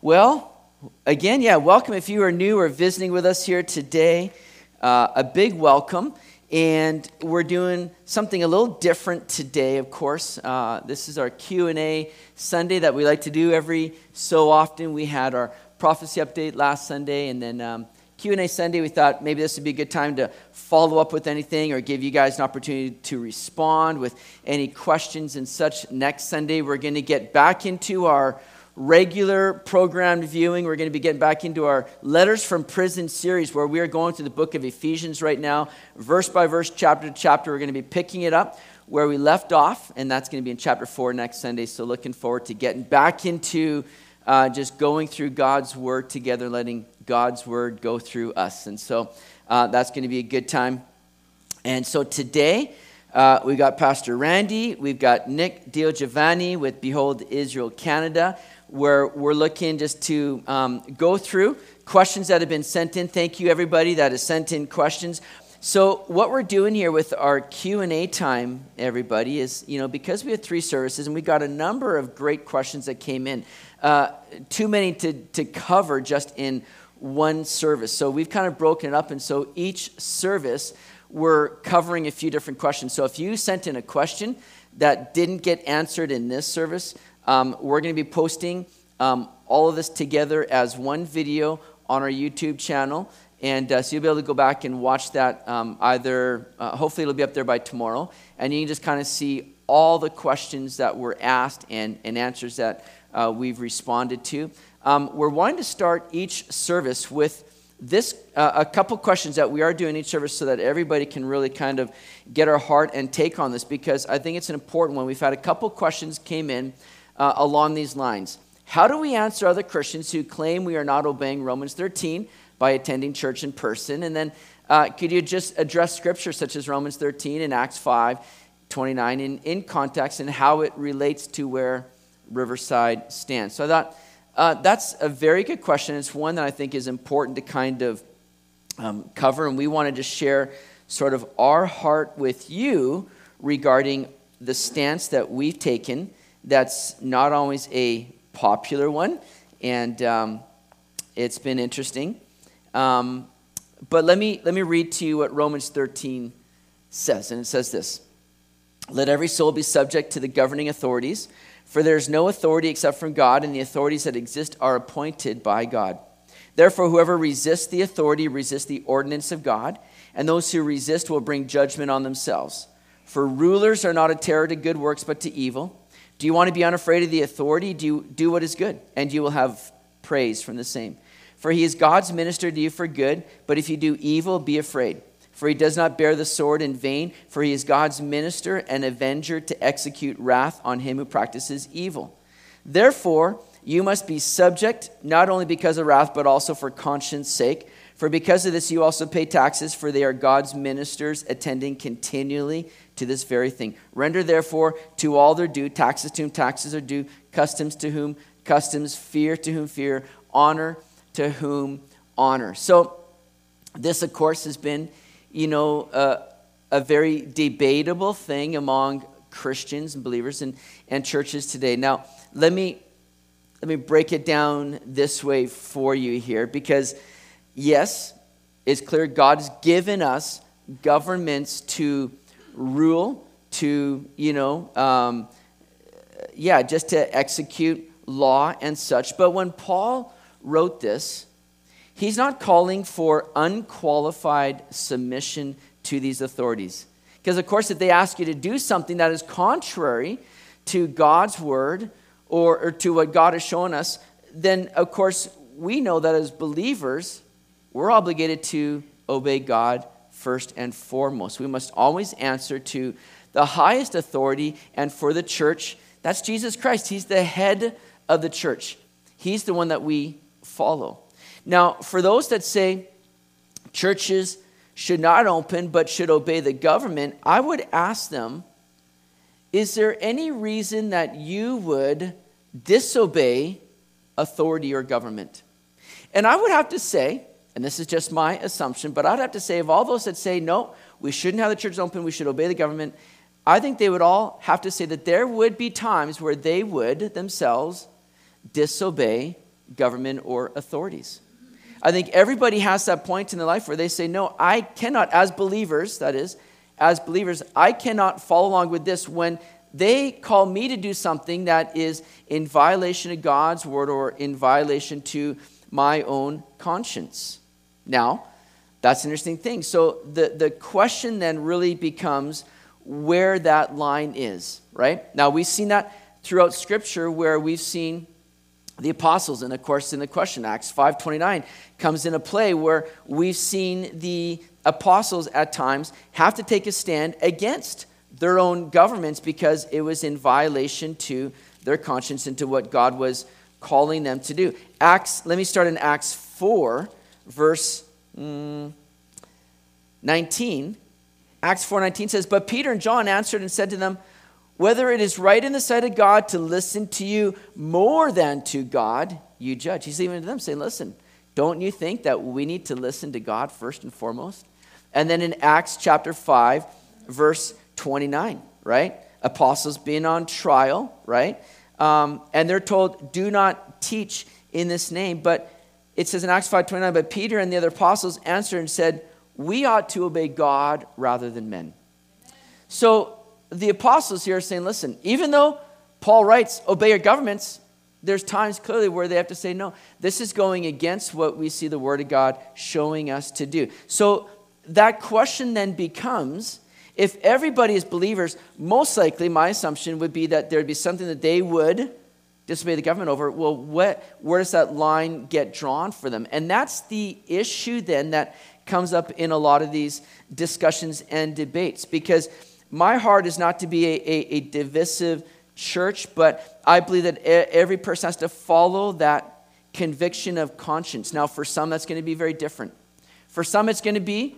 Well, again, yeah, welcome if you are new or visiting with us here today. Uh, a big welcome. And we're doing something a little different today, of course. Uh, this is our Q&A Sunday that we like to do every so often. We had our prophecy update last Sunday, and then um, Q&A Sunday, we thought maybe this would be a good time to follow up with anything or give you guys an opportunity to respond with any questions and such. Next Sunday, we're going to get back into our regular programmed viewing. We're going to be getting back into our Letters from Prison series where we are going through the book of Ephesians right now, verse by verse, chapter to chapter. We're going to be picking it up where we left off, and that's going to be in chapter 4 next Sunday. So, looking forward to getting back into uh, just going through God's Word together, letting God's Word go through us. And so, uh, that's going to be a good time. And so, today, uh, we got Pastor Randy, we've got Nick Giovanni with Behold Israel Canada where we're looking just to um, go through questions that have been sent in. Thank you, everybody that has sent in questions. So what we're doing here with our Q&A time, everybody, is, you know, because we have three services and we got a number of great questions that came in, uh, too many to, to cover just in one service. So we've kind of broken it up, and so each service, we're covering a few different questions. So if you sent in a question that didn't get answered in this service, um, we're going to be posting um, all of this together as one video on our YouTube channel. And uh, so you'll be able to go back and watch that um, either, uh, hopefully, it'll be up there by tomorrow. And you can just kind of see all the questions that were asked and, and answers that uh, we've responded to. Um, we're wanting to start each service with this uh, a couple questions that we are doing each service so that everybody can really kind of get our heart and take on this because I think it's an important one. We've had a couple questions came in uh, along these lines. How do we answer other Christians who claim we are not obeying Romans 13 by attending church in person? And then uh, could you just address scripture such as Romans 13 and Acts 5 29 in, in context and how it relates to where Riverside stands? So I thought uh, that's a very good question. It's one that I think is important to kind of um, cover, and we wanted to share sort of our heart with you regarding the stance that we've taken that's not always a popular one, and um, it's been interesting. Um, but let me, let me read to you what Romans 13 says, and it says this Let every soul be subject to the governing authorities, for there is no authority except from God, and the authorities that exist are appointed by God. Therefore, whoever resists the authority resists the ordinance of God, and those who resist will bring judgment on themselves. For rulers are not a terror to good works, but to evil. Do you want to be unafraid of the authority? Do, do what is good, and you will have praise from the same. For he is God's minister to you for good, but if you do evil, be afraid. For he does not bear the sword in vain, for he is God's minister and avenger to execute wrath on him who practices evil. Therefore, you must be subject, not only because of wrath, but also for conscience sake. For because of this, you also pay taxes, for they are God's ministers, attending continually to this very thing. Render therefore to all their due, taxes to whom taxes are due, customs to whom customs, fear to whom fear, honor to whom honor. So, this, of course, has been, you know, uh, a very debatable thing among Christians and believers and, and churches today. Now, let me let me break it down this way for you here because yes, it's clear God's given us governments to rule to, you know, um, yeah, just to execute law and such. But when Paul wrote this, he's not calling for unqualified submission to these authorities. Because, of course, if they ask you to do something that is contrary to God's word or, or to what God has shown us, then, of course, we know that as believers, we're obligated to obey God first and foremost. We must always answer to the highest authority, and for the church, that's Jesus Christ. He's the head of the church, He's the one that we follow. Now, for those that say churches should not open but should obey the government, I would ask them is there any reason that you would disobey authority or government? And I would have to say, and this is just my assumption, but I'd have to say, of all those that say, no, we shouldn't have the churches open, we should obey the government, I think they would all have to say that there would be times where they would themselves disobey government or authorities. I think everybody has that point in their life where they say, No, I cannot, as believers, that is, as believers, I cannot follow along with this when they call me to do something that is in violation of God's word or in violation to my own conscience. Now, that's an interesting thing. So the, the question then really becomes where that line is, right? Now, we've seen that throughout Scripture where we've seen the apostles and of course in the question acts 529 comes into play where we've seen the apostles at times have to take a stand against their own governments because it was in violation to their conscience and to what god was calling them to do acts let me start in acts 4 verse mm, 19 acts 4.19 says but peter and john answered and said to them whether it is right in the sight of God to listen to you more than to God, you judge. He's even to them saying, Listen, don't you think that we need to listen to God first and foremost? And then in Acts chapter 5, verse 29, right? Apostles being on trial, right? Um, and they're told, Do not teach in this name. But it says in Acts 5 29, but Peter and the other apostles answered and said, We ought to obey God rather than men. So the apostles here are saying, listen, even though Paul writes, obey your governments, there's times clearly where they have to say, no, this is going against what we see the Word of God showing us to do. So that question then becomes if everybody is believers, most likely my assumption would be that there'd be something that they would disobey the government over. Well, what, where does that line get drawn for them? And that's the issue then that comes up in a lot of these discussions and debates because my heart is not to be a, a, a divisive church, but I believe that every person has to follow that conviction of conscience. Now, for some, that's going to be very different. For some, it's going to be,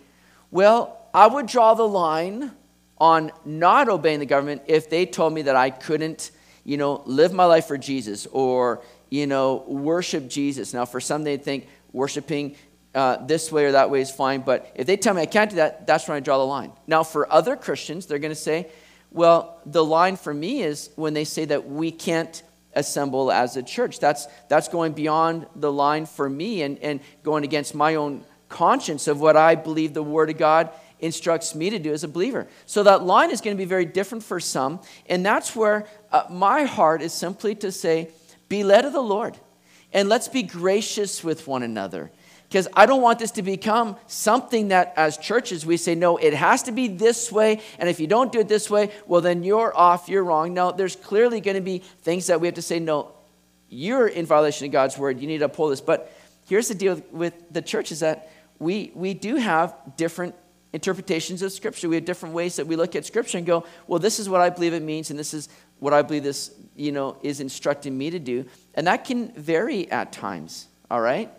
well, I would draw the line on not obeying the government if they told me that I couldn't, you know, live my life for Jesus or, you know, worship Jesus. Now, for some, they'd think worshiping uh, this way or that way is fine, but if they tell me I can't do that, that's when I draw the line. Now, for other Christians, they're going to say, well, the line for me is when they say that we can't assemble as a church. That's, that's going beyond the line for me and, and going against my own conscience of what I believe the Word of God instructs me to do as a believer. So that line is going to be very different for some. And that's where uh, my heart is simply to say, be led of the Lord. And let's be gracious with one another. Because I don't want this to become something that, as churches, we say, no, it has to be this way. And if you don't do it this way, well, then you're off, you're wrong. No, there's clearly going to be things that we have to say, no, you're in violation of God's word. You need to uphold this. But here's the deal with the church is that we, we do have different interpretations of Scripture. We have different ways that we look at Scripture and go, well, this is what I believe it means, and this is what I believe this, you know, is instructing me to do. And that can vary at times, all right?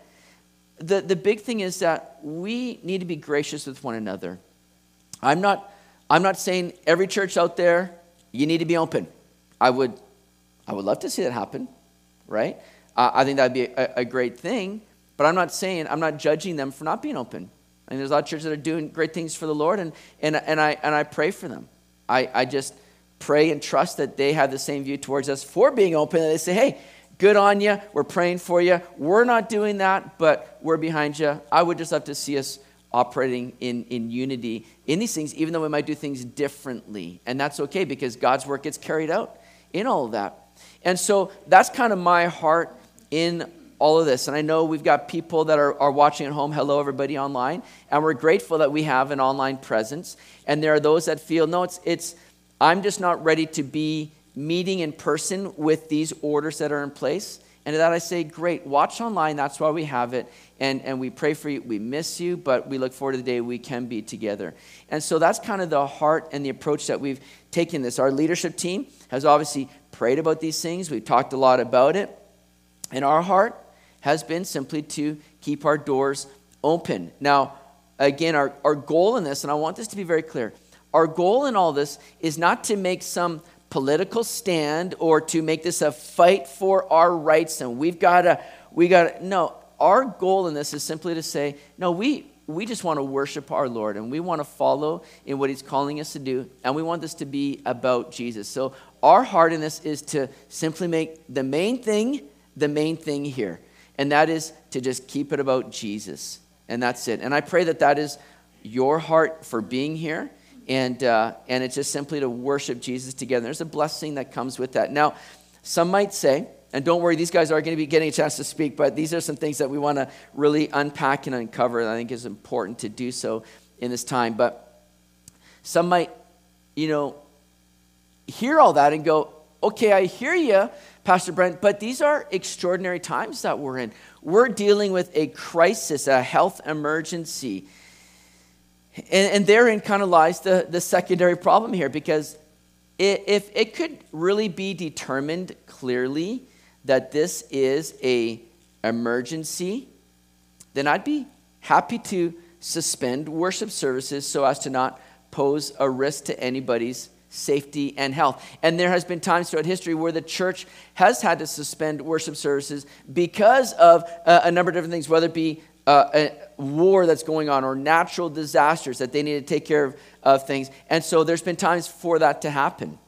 the, the big thing is that we need to be gracious with one another. I'm not, I'm not saying every church out there, you need to be open. I would, I would love to see that happen, right? Uh, I think that'd be a, a, great thing, but I'm not saying, I'm not judging them for not being open. Mean, there's a lot of churches that are doing great things for the Lord, and, and, and, I, and I pray for them. I, I just pray and trust that they have the same view towards us for being open, and they say, hey, Good on you. We're praying for you. We're not doing that, but we're behind you. I would just love to see us operating in, in unity in these things, even though we might do things differently. And that's okay because God's work gets carried out in all of that. And so that's kind of my heart in all of this. And I know we've got people that are, are watching at home. Hello, everybody online. And we're grateful that we have an online presence. And there are those that feel, no, it's, it's I'm just not ready to be meeting in person with these orders that are in place. And to that I say, great, watch online. That's why we have it. And, and we pray for you. We miss you, but we look forward to the day we can be together. And so that's kind of the heart and the approach that we've taken this. Our leadership team has obviously prayed about these things. We've talked a lot about it. And our heart has been simply to keep our doors open. Now, again, our, our goal in this, and I want this to be very clear, our goal in all this is not to make some political stand or to make this a fight for our rights and we've got to we got to no our goal in this is simply to say no we we just want to worship our lord and we want to follow in what he's calling us to do and we want this to be about jesus so our heart in this is to simply make the main thing the main thing here and that is to just keep it about Jesus. And that's it. And I pray that that is your heart for being here. And, uh, and it's just simply to worship Jesus together. There's a blessing that comes with that. Now, some might say, and don't worry, these guys are going to be getting a chance to speak, but these are some things that we want to really unpack and uncover. And I think is important to do so in this time. But some might, you know, hear all that and go, okay, I hear you, Pastor Brent, but these are extraordinary times that we're in. We're dealing with a crisis, a health emergency. And, and therein kind of lies the, the secondary problem here because it, if it could really be determined clearly that this is a emergency, then I'd be happy to suspend worship services so as to not pose a risk to anybody's safety and health. And there has been times throughout history where the church has had to suspend worship services because of uh, a number of different things, whether it be uh, a war that's going on or natural disasters that they need to take care of, of things. And so there's been times for that to happen.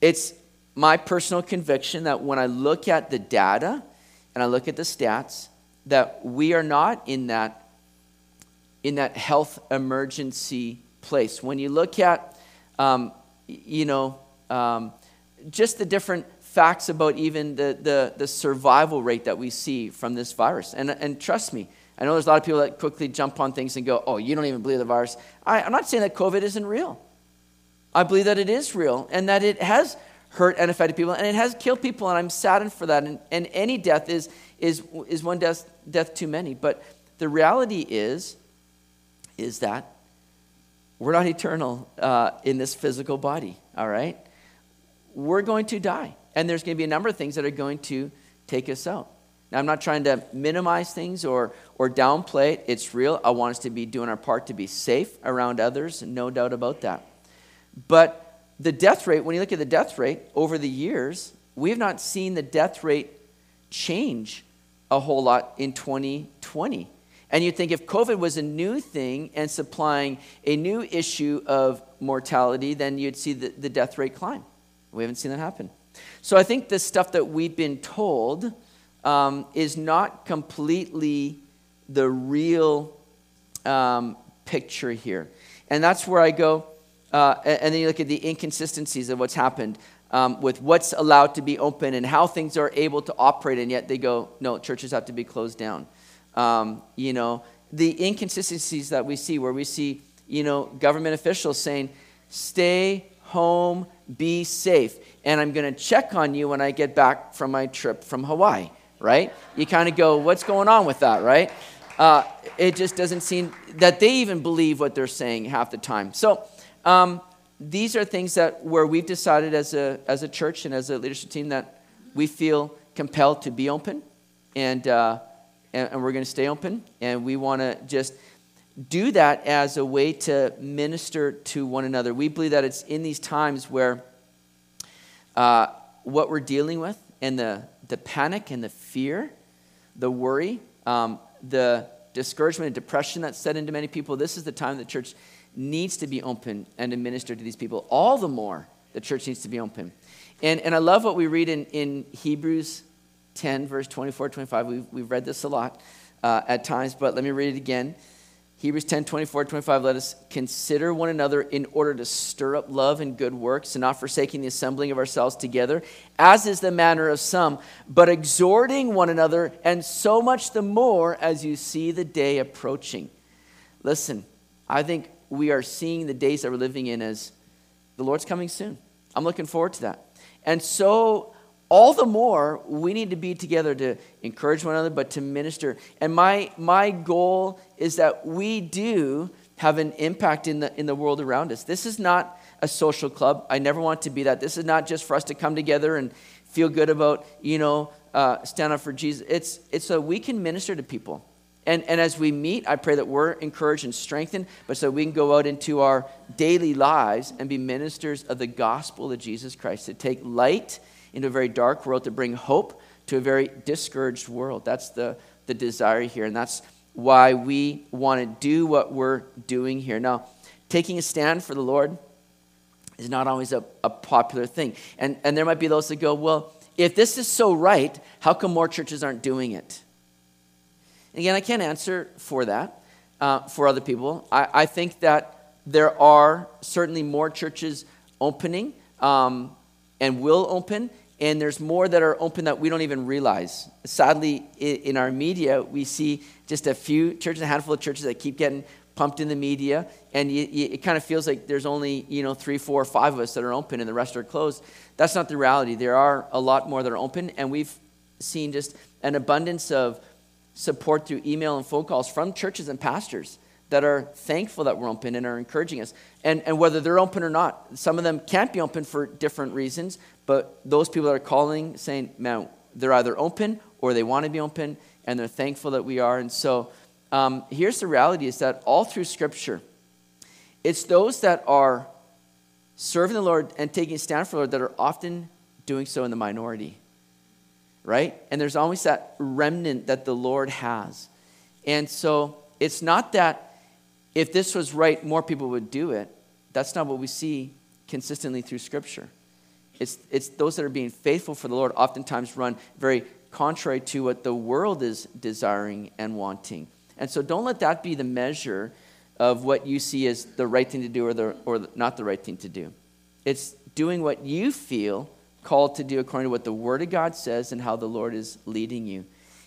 It's my personal conviction that when I look at the data and I look at the stats, that we are not in that in that health emergency place. When you look at, um, you know, um, just the different facts about even the, the, the survival rate that we see from this virus. And, and trust me, I know there's a lot of people that quickly jump on things and go, oh, you don't even believe the virus. I, I'm not saying that COVID isn't real. I believe that it is real and that it has hurt and affected people and it has killed people, and I'm saddened for that. And, and any death is, is, is one death, death too many. But the reality is, is that we're not eternal uh, in this physical body, all right? We're going to die. And there's going to be a number of things that are going to take us out. Now, I'm not trying to minimize things or, or downplay it. It's real. I want us to be doing our part to be safe around others, no doubt about that. But the death rate, when you look at the death rate over the years, we have not seen the death rate change a whole lot in 2020. And you'd think if COVID was a new thing and supplying a new issue of mortality, then you'd see the, the death rate climb. We haven't seen that happen. So I think the stuff that we've been told um, is not completely the real um, picture here. And that's where I go. Uh, and then you look at the inconsistencies of what's happened um, with what's allowed to be open and how things are able to operate, and yet they go, no, churches have to be closed down. Um, you know, the inconsistencies that we see, where we see, you know, government officials saying, stay home, be safe, and I'm going to check on you when I get back from my trip from Hawaii, right? You kind of go, what's going on with that, right? Uh, it just doesn't seem that they even believe what they're saying half the time. So, um, these are things that where we've decided as a, as a church and as a leadership team that we feel compelled to be open and, uh, and, and we're going to stay open and we want to just do that as a way to minister to one another we believe that it's in these times where uh, what we're dealing with and the, the panic and the fear the worry um, the discouragement and depression that's set into many people this is the time the church needs to be open and to minister to these people. All the more the church needs to be open. And, and I love what we read in, in Hebrews 10, verse 24, 25. We've, we've read this a lot uh, at times, but let me read it again. Hebrews 10, 24, 25. Let us consider one another in order to stir up love and good works, and not forsaking the assembling of ourselves together, as is the manner of some, but exhorting one another, and so much the more as you see the day approaching. Listen, I think we are seeing the days that we're living in as the Lord's coming soon. I'm looking forward to that. And so, all the more, we need to be together to encourage one another, but to minister. And my, my goal is that we do have an impact in the, in the world around us. This is not a social club. I never want to be that. This is not just for us to come together and feel good about, you know, uh, stand up for Jesus. It's, it's so we can minister to people. And, and as we meet, I pray that we're encouraged and strengthened, but so we can go out into our daily lives and be ministers of the gospel of Jesus Christ, to take light into a very dark world, to bring hope to a very discouraged world. That's the, the desire here, and that's why we want to do what we're doing here. Now, taking a stand for the Lord is not always a, a popular thing. And, and there might be those that go, well, if this is so right, how come more churches aren't doing it? Again, I can't answer for that uh, for other people. I, I, think that there are certainly more churches opening um, and will open, and there's more that are open that we don't even realize. Sadly, in, our media, we see just a few churches, a handful of churches that keep getting pumped in the media, and it kind of feels like there's only you know three, four, five of us that are open, and the rest are closed. That's not the reality. There are a lot more that are open, and we've seen just an abundance of support through email and phone calls from churches and pastors that are thankful that we're open and are encouraging us. And, and whether they're open or not, some of them can't be open for different reasons, but those people that are calling saying, man, they're either open or they want to be open, and they're thankful that we are. And so um, here's the reality is that all through Scripture, it's those that are serving the Lord and taking a stand for the Lord that are often doing so in the minority right? And there's always that remnant that the Lord has. And so it's not that if this was right, more people would do it. That's not what we see consistently through Scripture. It's, it's those that are being faithful for the Lord oftentimes run very contrary to what the world is desiring and wanting. And so don't let that be the measure of what you see as the right thing to do or, the, or not the right thing to do. It's doing what you feel called to do according to what the Word of God says and how the Lord is leading you.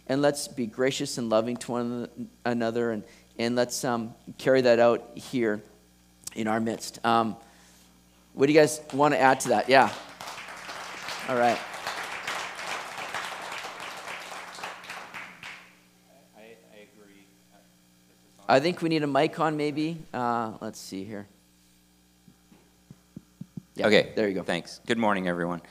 And let's be gracious and loving to one another, and, and let's um, carry that out here in our midst. Um, what do you guys want to add to that? Yeah. All right. I I agree. I think we need a mic on, maybe. Uh, let's see here. Yeah, okay. There you go. Thanks. Good morning, everyone.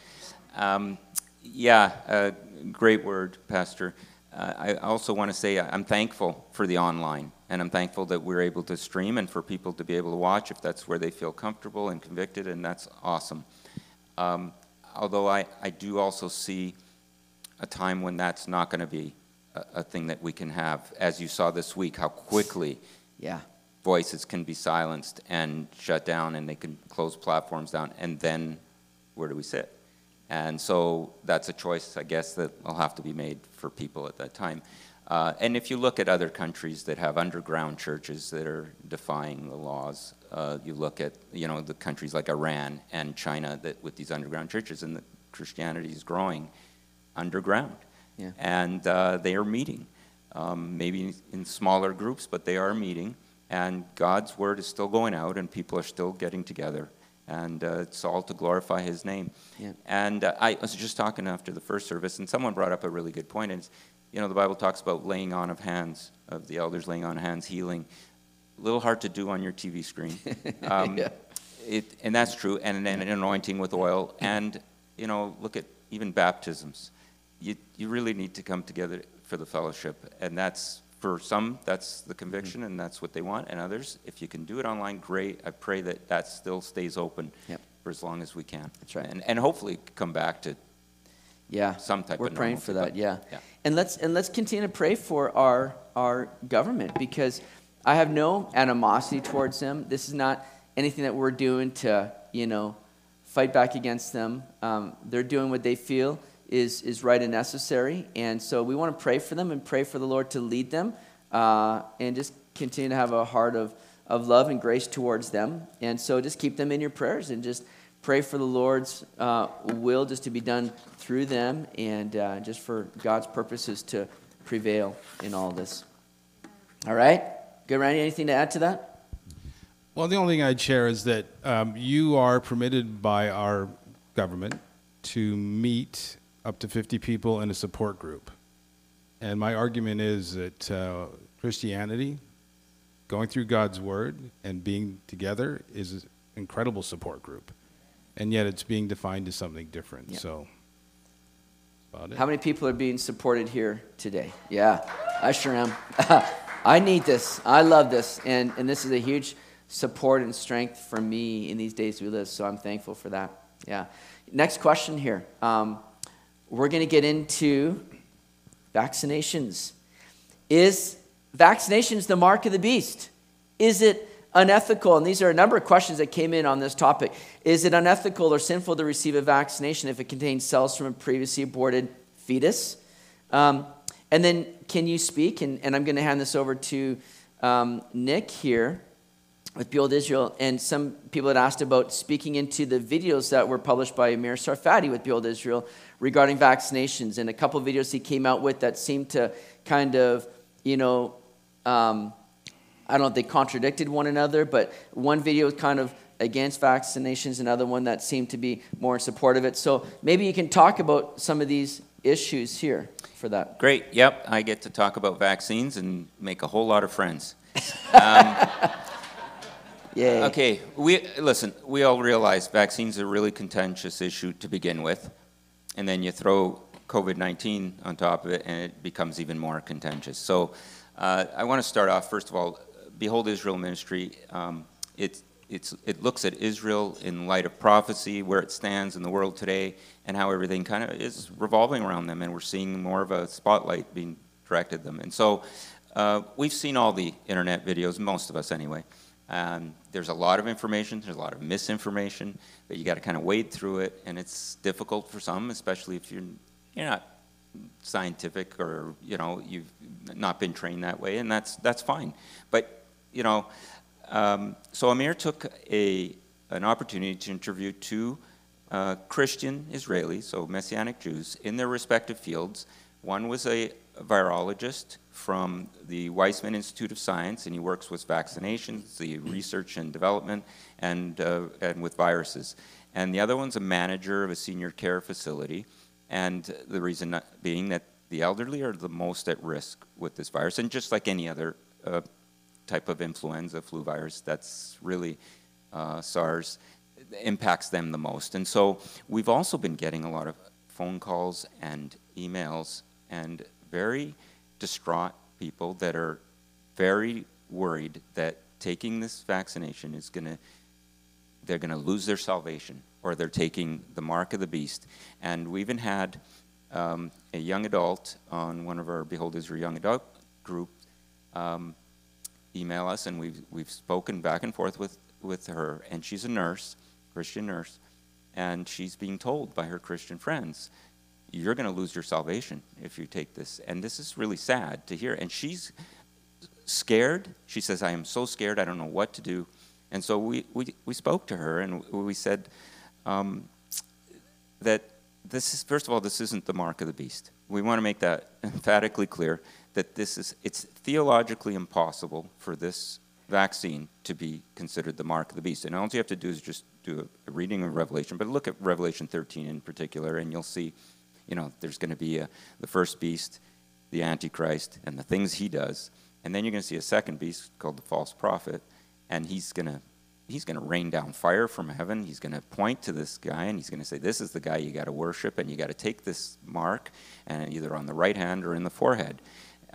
Um, yeah, uh, great word, Pastor. Uh, I also want to say I'm thankful for the online, and I'm thankful that we're able to stream and for people to be able to watch if that's where they feel comfortable and convicted, and that's awesome. Um, although I, I do also see a time when that's not going to be a, a, thing that we can have, as you saw this week, how quickly yeah. voices can be silenced and shut down, and they can close platforms down, and then where do we sit? And so that's a choice, I guess, that will have to be made for people at that time. Uh, and if you look at other countries that have underground churches that are defying the laws, uh, you look at you know the countries like Iran and China that with these underground churches, and the Christianity is growing underground, yeah. and uh, they are meeting, um, maybe in smaller groups, but they are meeting, and God's word is still going out, and people are still getting together and uh, it's all to glorify his name. Yeah. And uh, I was just talking after the first service, and someone brought up a really good point. And you know, the Bible talks about laying on of hands, of the elders laying on hands, healing. A little hard to do on your TV screen. Um, yeah. it, and that's true. And then an anointing with oil. And, you know, look at even baptisms. You, you really need to come together for the fellowship. And that's for some, that's the conviction, and that's what they want. And others, if you can do it online, great. I pray that that still stays open yep. for as long as we can. That's right. And, and hopefully come back to yeah some type of we're of praying for that yeah. yeah and let's and let's continue to pray for our our government because i have no animosity towards them this is not anything that we're doing to you know fight back against them um, they're doing what they feel is, is right and necessary. And so we want to pray for them and pray for the Lord to lead them uh, and just continue to have a heart of, of love and grace towards them. And so just keep them in your prayers and just pray for the Lord's uh, will just to be done through them and uh, just for God's purposes to prevail in all this. All right? Good, Randy. Anything to add to that? Well, the only thing I'd share is that um, you are permitted by our government to meet up to 50 people in a support group. And my argument is that uh, Christianity, going through God's word and being together, is an incredible support group. And yet it's being defined as something different. So, How many people are being supported here today? Yeah, I sure am. I need this. I love this. And, and this is a huge support and strength for me in these days we live. So I'm thankful for that. Yeah. Next question here. Um, we're going to get into vaccinations. Is vaccinations the mark of the beast? Is it unethical? And these are a number of questions that came in on this topic. Is it unethical or sinful to receive a vaccination if it contains cells from a previously aborted fetus? Um, and then, can you speak? And, and I'm going to hand this over to um, Nick here with Behold Israel. And some people had asked about speaking into the videos that were published by Amir Tsarfati with Behold Israel regarding vaccinations. And a couple videos he came out with that seemed to kind of, you know, um, I don't know if they contradicted one another, but one video was kind of against vaccinations, another one that seemed to be more in support of it. So maybe you can talk about some of these issues here for that. Great. Yep. I get to talk about vaccines and make a whole lot of friends. Um, Yay. Okay. We listen. We all realize vaccines are a really contentious issue to begin with, and then you throw COVID-19 on top of it, and it becomes even more contentious. So, uh, I want to start off first of all. Behold Israel Ministry. Um, it, it looks at Israel in light of prophecy, where it stands in the world today, and how everything kind of is revolving around them, and we're seeing more of a spotlight being directed them. And so uh, we've seen all the internet videos, most of us anyway. Um, there's a lot of information, there's a lot of misinformation, but you got to kind of wade through it, and it's difficult for some, especially if you're, you're not scientific or you know you've not been trained that way, and that's that's fine. But you know, um, so Amir took a an opportunity to interview two uh, Christian Israelis, so Messianic Jews, in their respective fields. One was a virologist from the Weizmann Institute of Science, and he works with vaccinations, the research and development, and, uh, and with viruses. And the other one's a manager of a senior care facility, and the reason being that the elderly are the most at risk with this virus, and just like any other uh, type of influenza, flu virus, that's really uh, SARS, impacts them the most. And so we've also been getting a lot of phone calls and emails and very distraught people that are very worried that taking this vaccination is going to they're going to lose their salvation or they're taking the mark of the beast and we even had um, a young adult on one of our behold israel young adult group um, email us, and we've, we've spoken back and forth with, with her, and she's a nurse, Christian nurse, and she's being told by her Christian friends, you're going to lose your salvation if you take this. And this is really sad to hear. And she's scared. She says, I am so scared, I don't know what to do. And so we, we, we spoke to her, and we said um, that this is, first of all, this isn't the mark of the beast. We want to make that emphatically clear that this is, it's theologically impossible for this vaccine to be considered the mark of the beast. And all you have to do is just do a, reading of Revelation, but look at Revelation 13 in particular, and you'll see, you know, there's going to be a, the first beast, the Antichrist, and the things he does. And then you're going to see a second beast called the false prophet, and he's going to he's going to rain down fire from heaven. He's going to point to this guy and he's going to say, This is the guy you got to worship, and you got to take this mark, and either on the right hand or in the forehead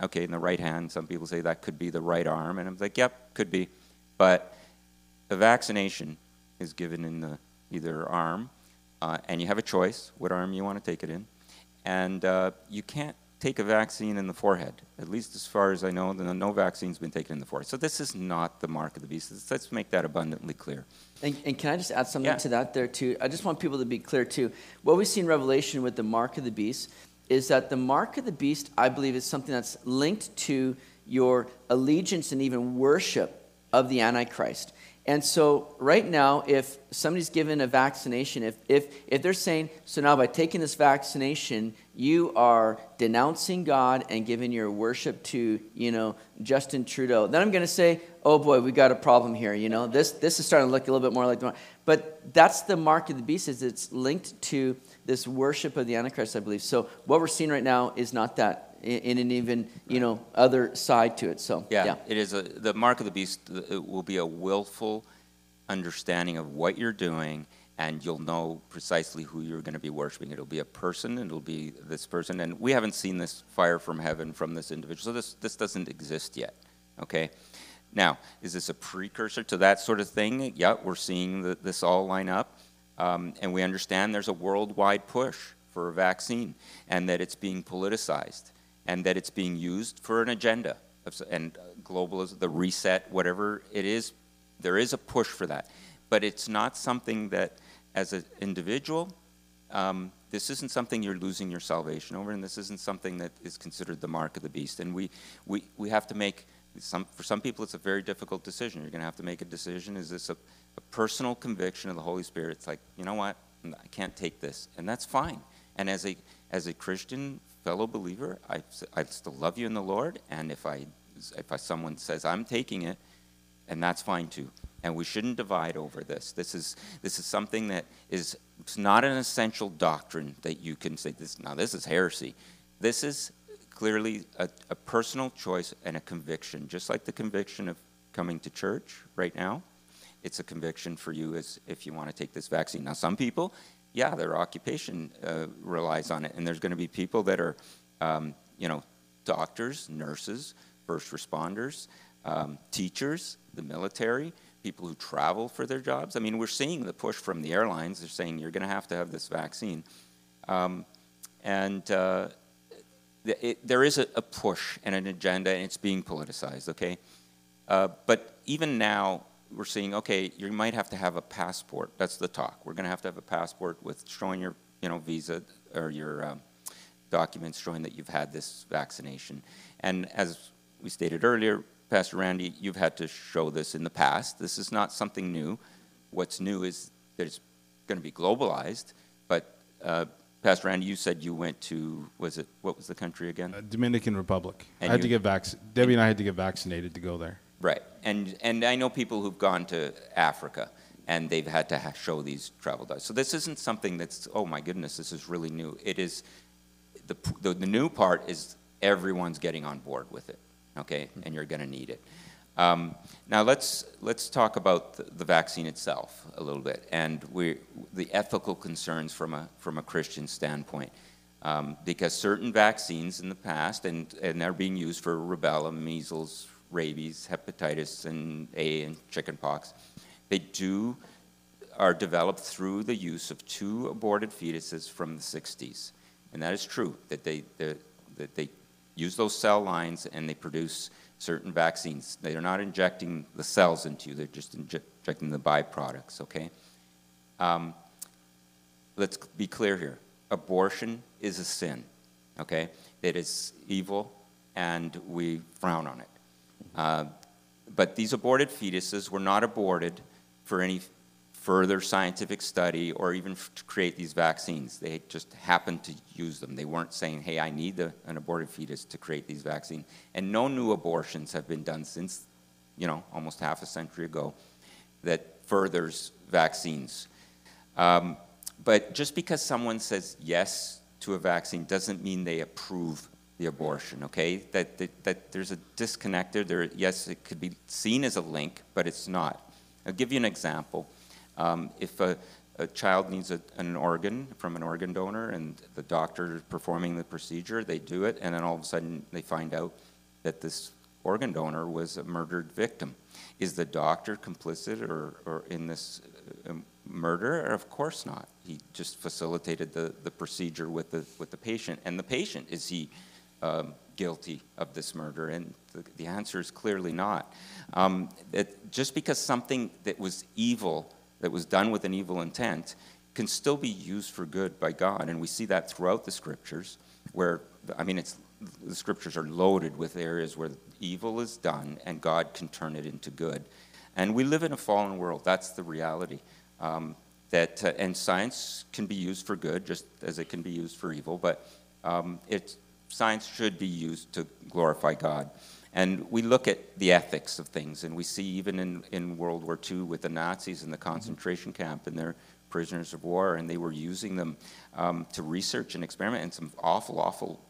okay, in the right hand, some people say that could be the right arm, and I'm like, yep, could be. But a vaccination is given in the either arm, uh, and you have a choice what arm you want to take it in, and uh, you can't take a vaccine in the forehead. At least as far as I know, no vaccine's been taken in the forehead. So this is not the mark of the beast. Let's make that abundantly clear. And, and can I just add something yeah. to that there too? I just want people to be clear too. What we see in Revelation with the mark of the beast is that the mark of the beast, I believe, is something that's linked to your allegiance and even worship of the Antichrist. And so, right now, if somebody's given a vaccination, if, if, if they're saying, so now by taking this vaccination, you are denouncing God and giving your worship to, you know, Justin Trudeau, then I'm going to say, oh boy, we got a problem here. You know, this, this is starting to look a little bit more like the But that's the mark of the beast, is it's linked to this worship of the Antichrist, I believe. So what we're seeing right now is not that in an even you know other side to it. So yeah, yeah. it is a, the mark of the beast. It will be a willful understanding of what you're doing, and you'll know precisely who you're going to be worshiping. It'll be a person, and it'll be this person. And we haven't seen this fire from heaven from this individual, so this this doesn't exist yet. Okay. Now, is this a precursor to that sort of thing? Yeah, we're seeing the, this all line up. Um, and we understand there's a worldwide push for a vaccine and that it's being politicized and that it's being used for an agenda and globalism, the reset, whatever it is, there is a push for that. But it's not something that, as an individual, um, this isn't something you're losing your salvation over, and this isn't something that is considered the mark of the beast. And we, we, we have to make, some, for some people, it's a very difficult decision. You're going to have to make a decision. Is this a, a personal conviction of the Holy Spirit? It's like, you know what? I can't take this. And that's fine. And as a, as a Christian fellow believer, I, I still love you in the Lord. And if, I, if I, someone says I'm taking it, and that's fine too. And we shouldn't divide over this. This is, this is something that is it's not an essential doctrine that you can say this. Now this is heresy. This is clearly a, a personal choice and a conviction, just like the conviction of coming to church right now. It's a conviction for you as if you want to take this vaccine. Now some people, yeah, their occupation uh, relies on it, and there's going to be people that are, um, you know, doctors, nurses, first responders, um, teachers, the military, people who travel for their jobs. I mean, we're seeing the push from the airlines. They're saying you're going to have to have this vaccine. Um, and uh, it, there is a, a, push and an agenda, and it's being politicized, okay? Uh, but even now, we're seeing, okay, you might have to have a passport. That's the talk. We're going to have to have a passport with showing your, you know, visa or your um, documents showing that you've had this vaccination. And as we stated earlier, Pastor Randy, you've had to show this in the past. This is not something new. What's new is that it's going to be globalized. But uh, Pastor Randy, you said you went to was it what was the country again? Uh, Dominican Republic. And I had you, to get vac- Debbie and I had to get vaccinated to go there. Right, and and I know people who've gone to Africa and they've had to ha- show these travel docs. So this isn't something that's oh my goodness, this is really new. It is the the, the new part is everyone's getting on board with it okay, and you're going to need it. Um, now let's let's talk about the, the, vaccine itself a little bit and we the ethical concerns from a from a Christian standpoint, um, because certain vaccines in the past and and they're being used for rubella, measles, rabies, hepatitis, and A and chickenpox, they do are developed through the use of two aborted fetuses from the 60s, and that is true that they that they use those cell lines and they produce certain vaccines. They are not injecting the cells into you, they're just inje injecting the byproducts, okay? Um, let's be clear here. Abortion is a sin, okay? It is evil and we frown on it. Uh, but these aborted fetuses were not aborted for any further scientific study or even to create these vaccines. They just happened to use them. They weren't saying, hey, I need an aborted fetus to create these vaccines. And no new abortions have been done since, you know, almost half a century ago that furthers vaccines. Um, but just because someone says yes to a vaccine doesn't mean they approve the abortion, okay? That, that, that there's a disconnect there. Yes, it could be seen as a link, but it's not. I'll give you an example. Um, if a, a, child needs a, an organ from an organ donor and the doctor is performing the procedure, they do it, and then all of a sudden they find out that this organ donor was a murdered victim. Is the doctor complicit or, or in this uh, murder? Of course not. He just facilitated the, the procedure with the, with the patient. And the patient, is he um, guilty of this murder? And the, the answer is clearly not. Um, just because something that was evil that was done with an evil intent can still be used for good by God. And we see that throughout the scriptures, where, I mean, it's, the scriptures are loaded with areas where evil is done and God can turn it into good. And we live in a fallen world. That's the reality. Um, that, uh, and science can be used for good, just as it can be used for evil, but um, it, science should be used to glorify God. And we look at the ethics of things, and we see even in, in World War II with the Nazis in the concentration camp and their prisoners of war, and they were using them um, to research and experiment, and some awful, awful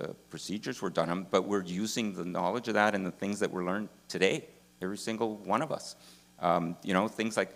uh, procedures were done. On them, but we're using the knowledge of that and the things that were learned today, every single one of us. Um, you know, things like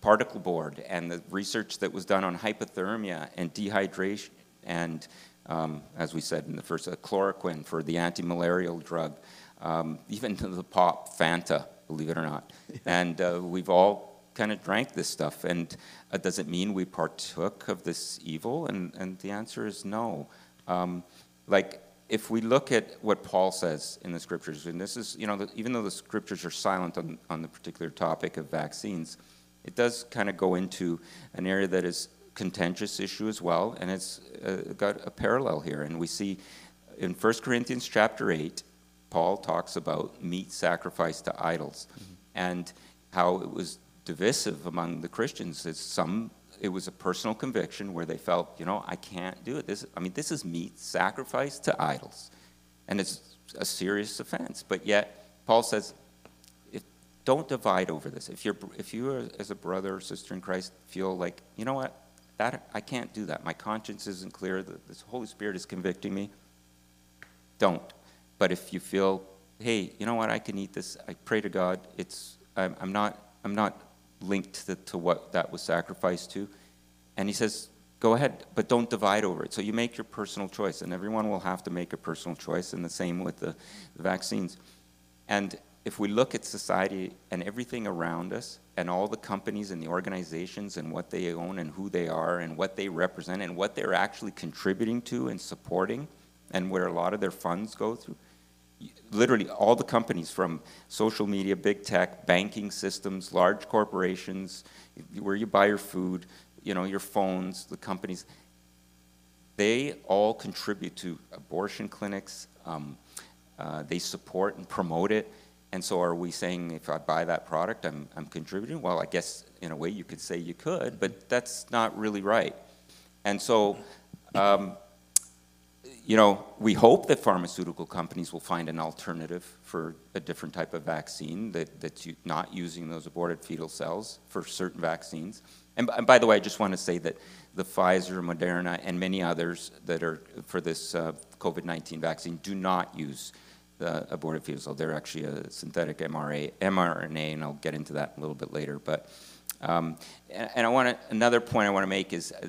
particle board and the research that was done on hypothermia and dehydration and, um, as we said in the first, uh, chloroquine for the anti-malarial drug um, even to the pop Fanta, believe it or not. and uh, we've all kind of drank this stuff. And uh, does it mean we partook of this evil? And, and the answer is no. Um, like if we look at what Paul says in the scriptures, and this is, you know, the, even though the scriptures are silent on, on the particular topic of vaccines, it does kind of go into an area that is contentious issue as well, and it's uh, got a parallel here. And we see in 1 Corinthians chapter 8, Paul talks about meat sacrificed to idols mm-hmm. and how it was divisive among the Christians. It's some it was a personal conviction where they felt, you know, I can't do it. This, I mean, this is meat sacrificed to idols, and it's a serious offense. But yet, Paul says, if, don't divide over this. If you're, if you, as a brother or sister in Christ, feel like, you know what, that I can't do that. My conscience isn't clear. The, the Holy Spirit is convicting me. Don't. But if you feel, hey, you know what, I can eat this. I pray to God. It's I'm, I'm not I'm not linked to, to what that was sacrificed to. And he says, go ahead, but don't divide over it. So you make your personal choice, and everyone will have to make a personal choice, and the same with the, the vaccines. And if we look at society and everything around us, and all the companies and the organizations and what they own and who they are and what they represent and what they're actually contributing to and supporting, and where a lot of their funds go through, literally all the companies from social media, big tech, banking systems, large corporations, where you buy your food, you know, your phones, the companies, they all contribute to abortion clinics. Um, uh, they support and promote it. And so are we saying if I buy that product, I'm, I'm contributing? Well, I guess in a way you could say you could, but that's not really right. And so um, you know, we hope that pharmaceutical companies will find an alternative for a different type of vaccine that, that's not using those aborted fetal cells for certain vaccines. And, and, by the way, I just want to say that the Pfizer, Moderna, and many others that are for this uh, COVID 19 vaccine do not use the aborted fetal cell. They're actually a synthetic mRNA, mRNA, and I'll get into that a little bit later. But um, and, and I want another point I want to make is uh,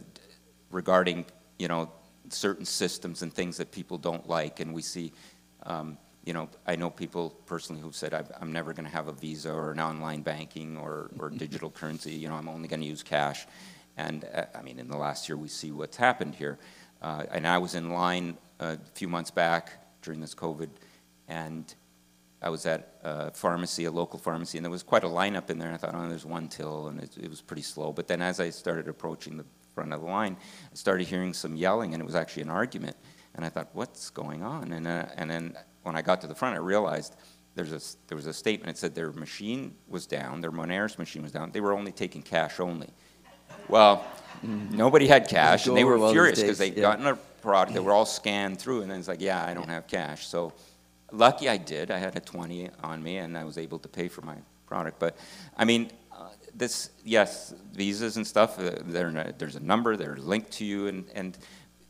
regarding you know certain systems and things that people don't like. And we see, um, you know, I know people personally who've said, I'm never going to have a Visa or an online banking or, or digital currency. You know, I'm only going to use cash. And uh, I mean, in the last year, we see what's happened here. Uh, and I was in line a few months back during this COVID, and I was at a pharmacy, a local pharmacy, and there was quite a lineup in there. I thought, oh, there's one till, and it, it was pretty slow. But then as I started approaching the front of the line, I started hearing some yelling, and it was actually an argument. And I thought, what's going on? And, uh, and then when I got to the front, I realized there's a, there was a statement that said their machine was down, their Moneris machine was down. They were only taking cash only. Well, nobody had cash, and they were furious because they'd yeah. gotten a product. They were all scanned through, and then it's like, yeah, I don't have cash. So lucky I did. I had a 20 on me, and I was able to pay for my product. But I mean, this, yes, visas and stuff, uh, there's a number, they're linked to you, and, and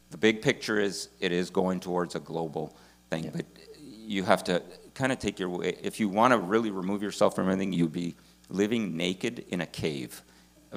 the big picture is it is going towards a global thing. Yeah. But you have to kind of take your way. If you want to really remove yourself from anything, you'd be living naked in a cave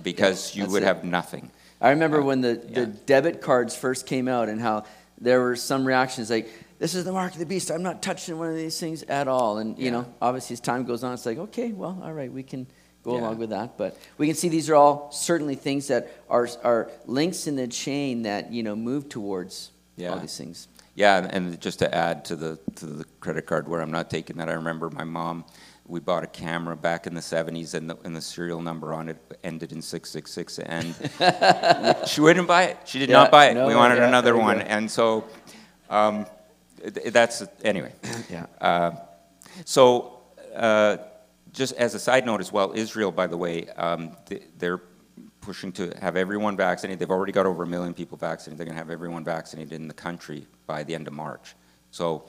because yeah, you would it. have nothing. I remember uh, when the, yeah. the debit cards first came out and how there were some reactions like, this is the mark of the beast. I'm not touching one of these things at all. And, you know, obviously as time goes on, it's like, okay, well, all right, we can go yeah. along with that. But we can see these are all certainly things that are, are links in the chain that, you know, move towards yeah. all these things. Yeah, and just to add to the, to the credit card where I'm not taking that, I remember my mom, we bought a camera back in the 70s and the, and the serial number on it ended in 666 and she wouldn't buy it. She did yeah, not buy it. No, we wanted yeah, another one. And so um, that's, anyway. yeah. Uh, so, uh, just as a side note as well, Israel, by the way, um, they're pushing to have everyone vaccinated. They've already got over a million people vaccinated. They're going to have everyone vaccinated in the country by the end of March. So,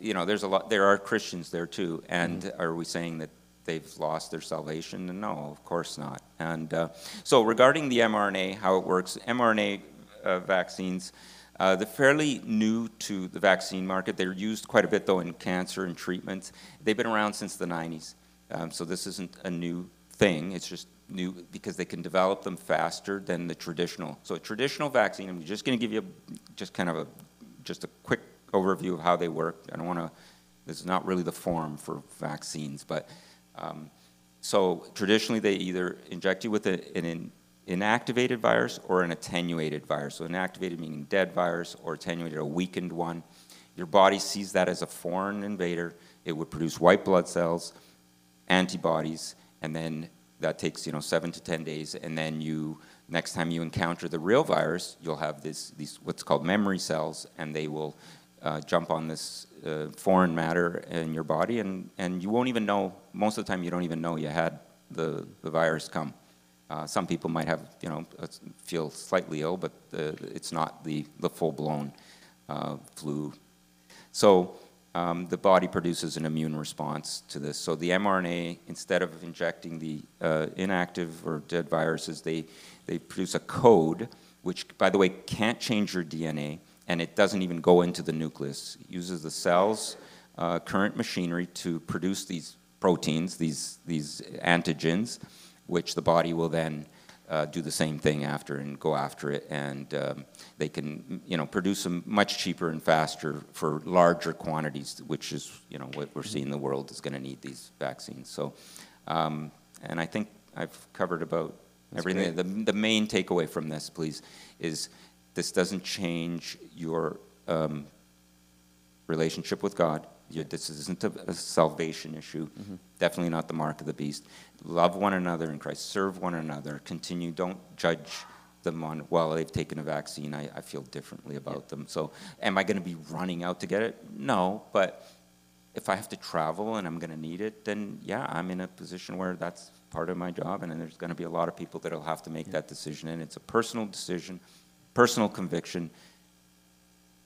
you know, there's a lot. There are Christians there too. And mm-hmm. are we saying that they've lost their salvation? No, of course not. And uh, so, regarding the mRNA, how it works, mRNA uh, vaccines. Uh, they're fairly new to the vaccine market. They're used quite a bit, though, in cancer and treatments. They've been around since the 90s. Um, so this isn't a new thing. It's just new because they can develop them faster than the traditional. So a traditional vaccine, I'm just going to give you a, just kind of a just a quick overview of how they work. I don't want to. This is not really the form for vaccines, but um, so traditionally they either inject you with a, an inactivated virus or an attenuated virus. So inactivated meaning dead virus, or attenuated a weakened one. Your body sees that as a foreign invader. It would produce white blood cells, antibodies, and then that takes you know seven to ten days, and then you next time you encounter the real virus, you'll have this these what's called memory cells, and they will uh, jump on this uh, foreign matter in your body, and and you won't even know. Most of the time, you don't even know you had the the virus come. Uh, some people might have you know feel slightly ill, but the, it's not the the full blown uh, flu. So um, the body produces an immune response to this. So the mRNA, instead of injecting the uh, inactive or dead viruses, they, they produce a code, which, by the way, can't change your DNA, and it doesn't even go into the nucleus. It uses the cell's uh, current machinery to produce these proteins, these, these antigens, which the body will then uh, do the same thing after and go after it, and um, they can you know produce them much cheaper and faster for larger quantities, which is you know what we're seeing the world is going to need these vaccines. So, um, and I think I've covered about That's everything. The, the main takeaway from this, please, is this doesn't change your um, relationship with God. You, this isn't a, a salvation issue. Mm-hmm. Definitely not the mark of the beast. Love one another in Christ. Serve one another. Continue. Don't judge them on, well, they've taken a vaccine. I, I feel differently about yeah. them. So, am I going to be running out to get it? No. But if I have to travel and I'm going to need it, then yeah, I'm in a position where that's part of my job. And there's going to be a lot of people that will have to make yeah. that decision. And it's a personal decision, personal conviction.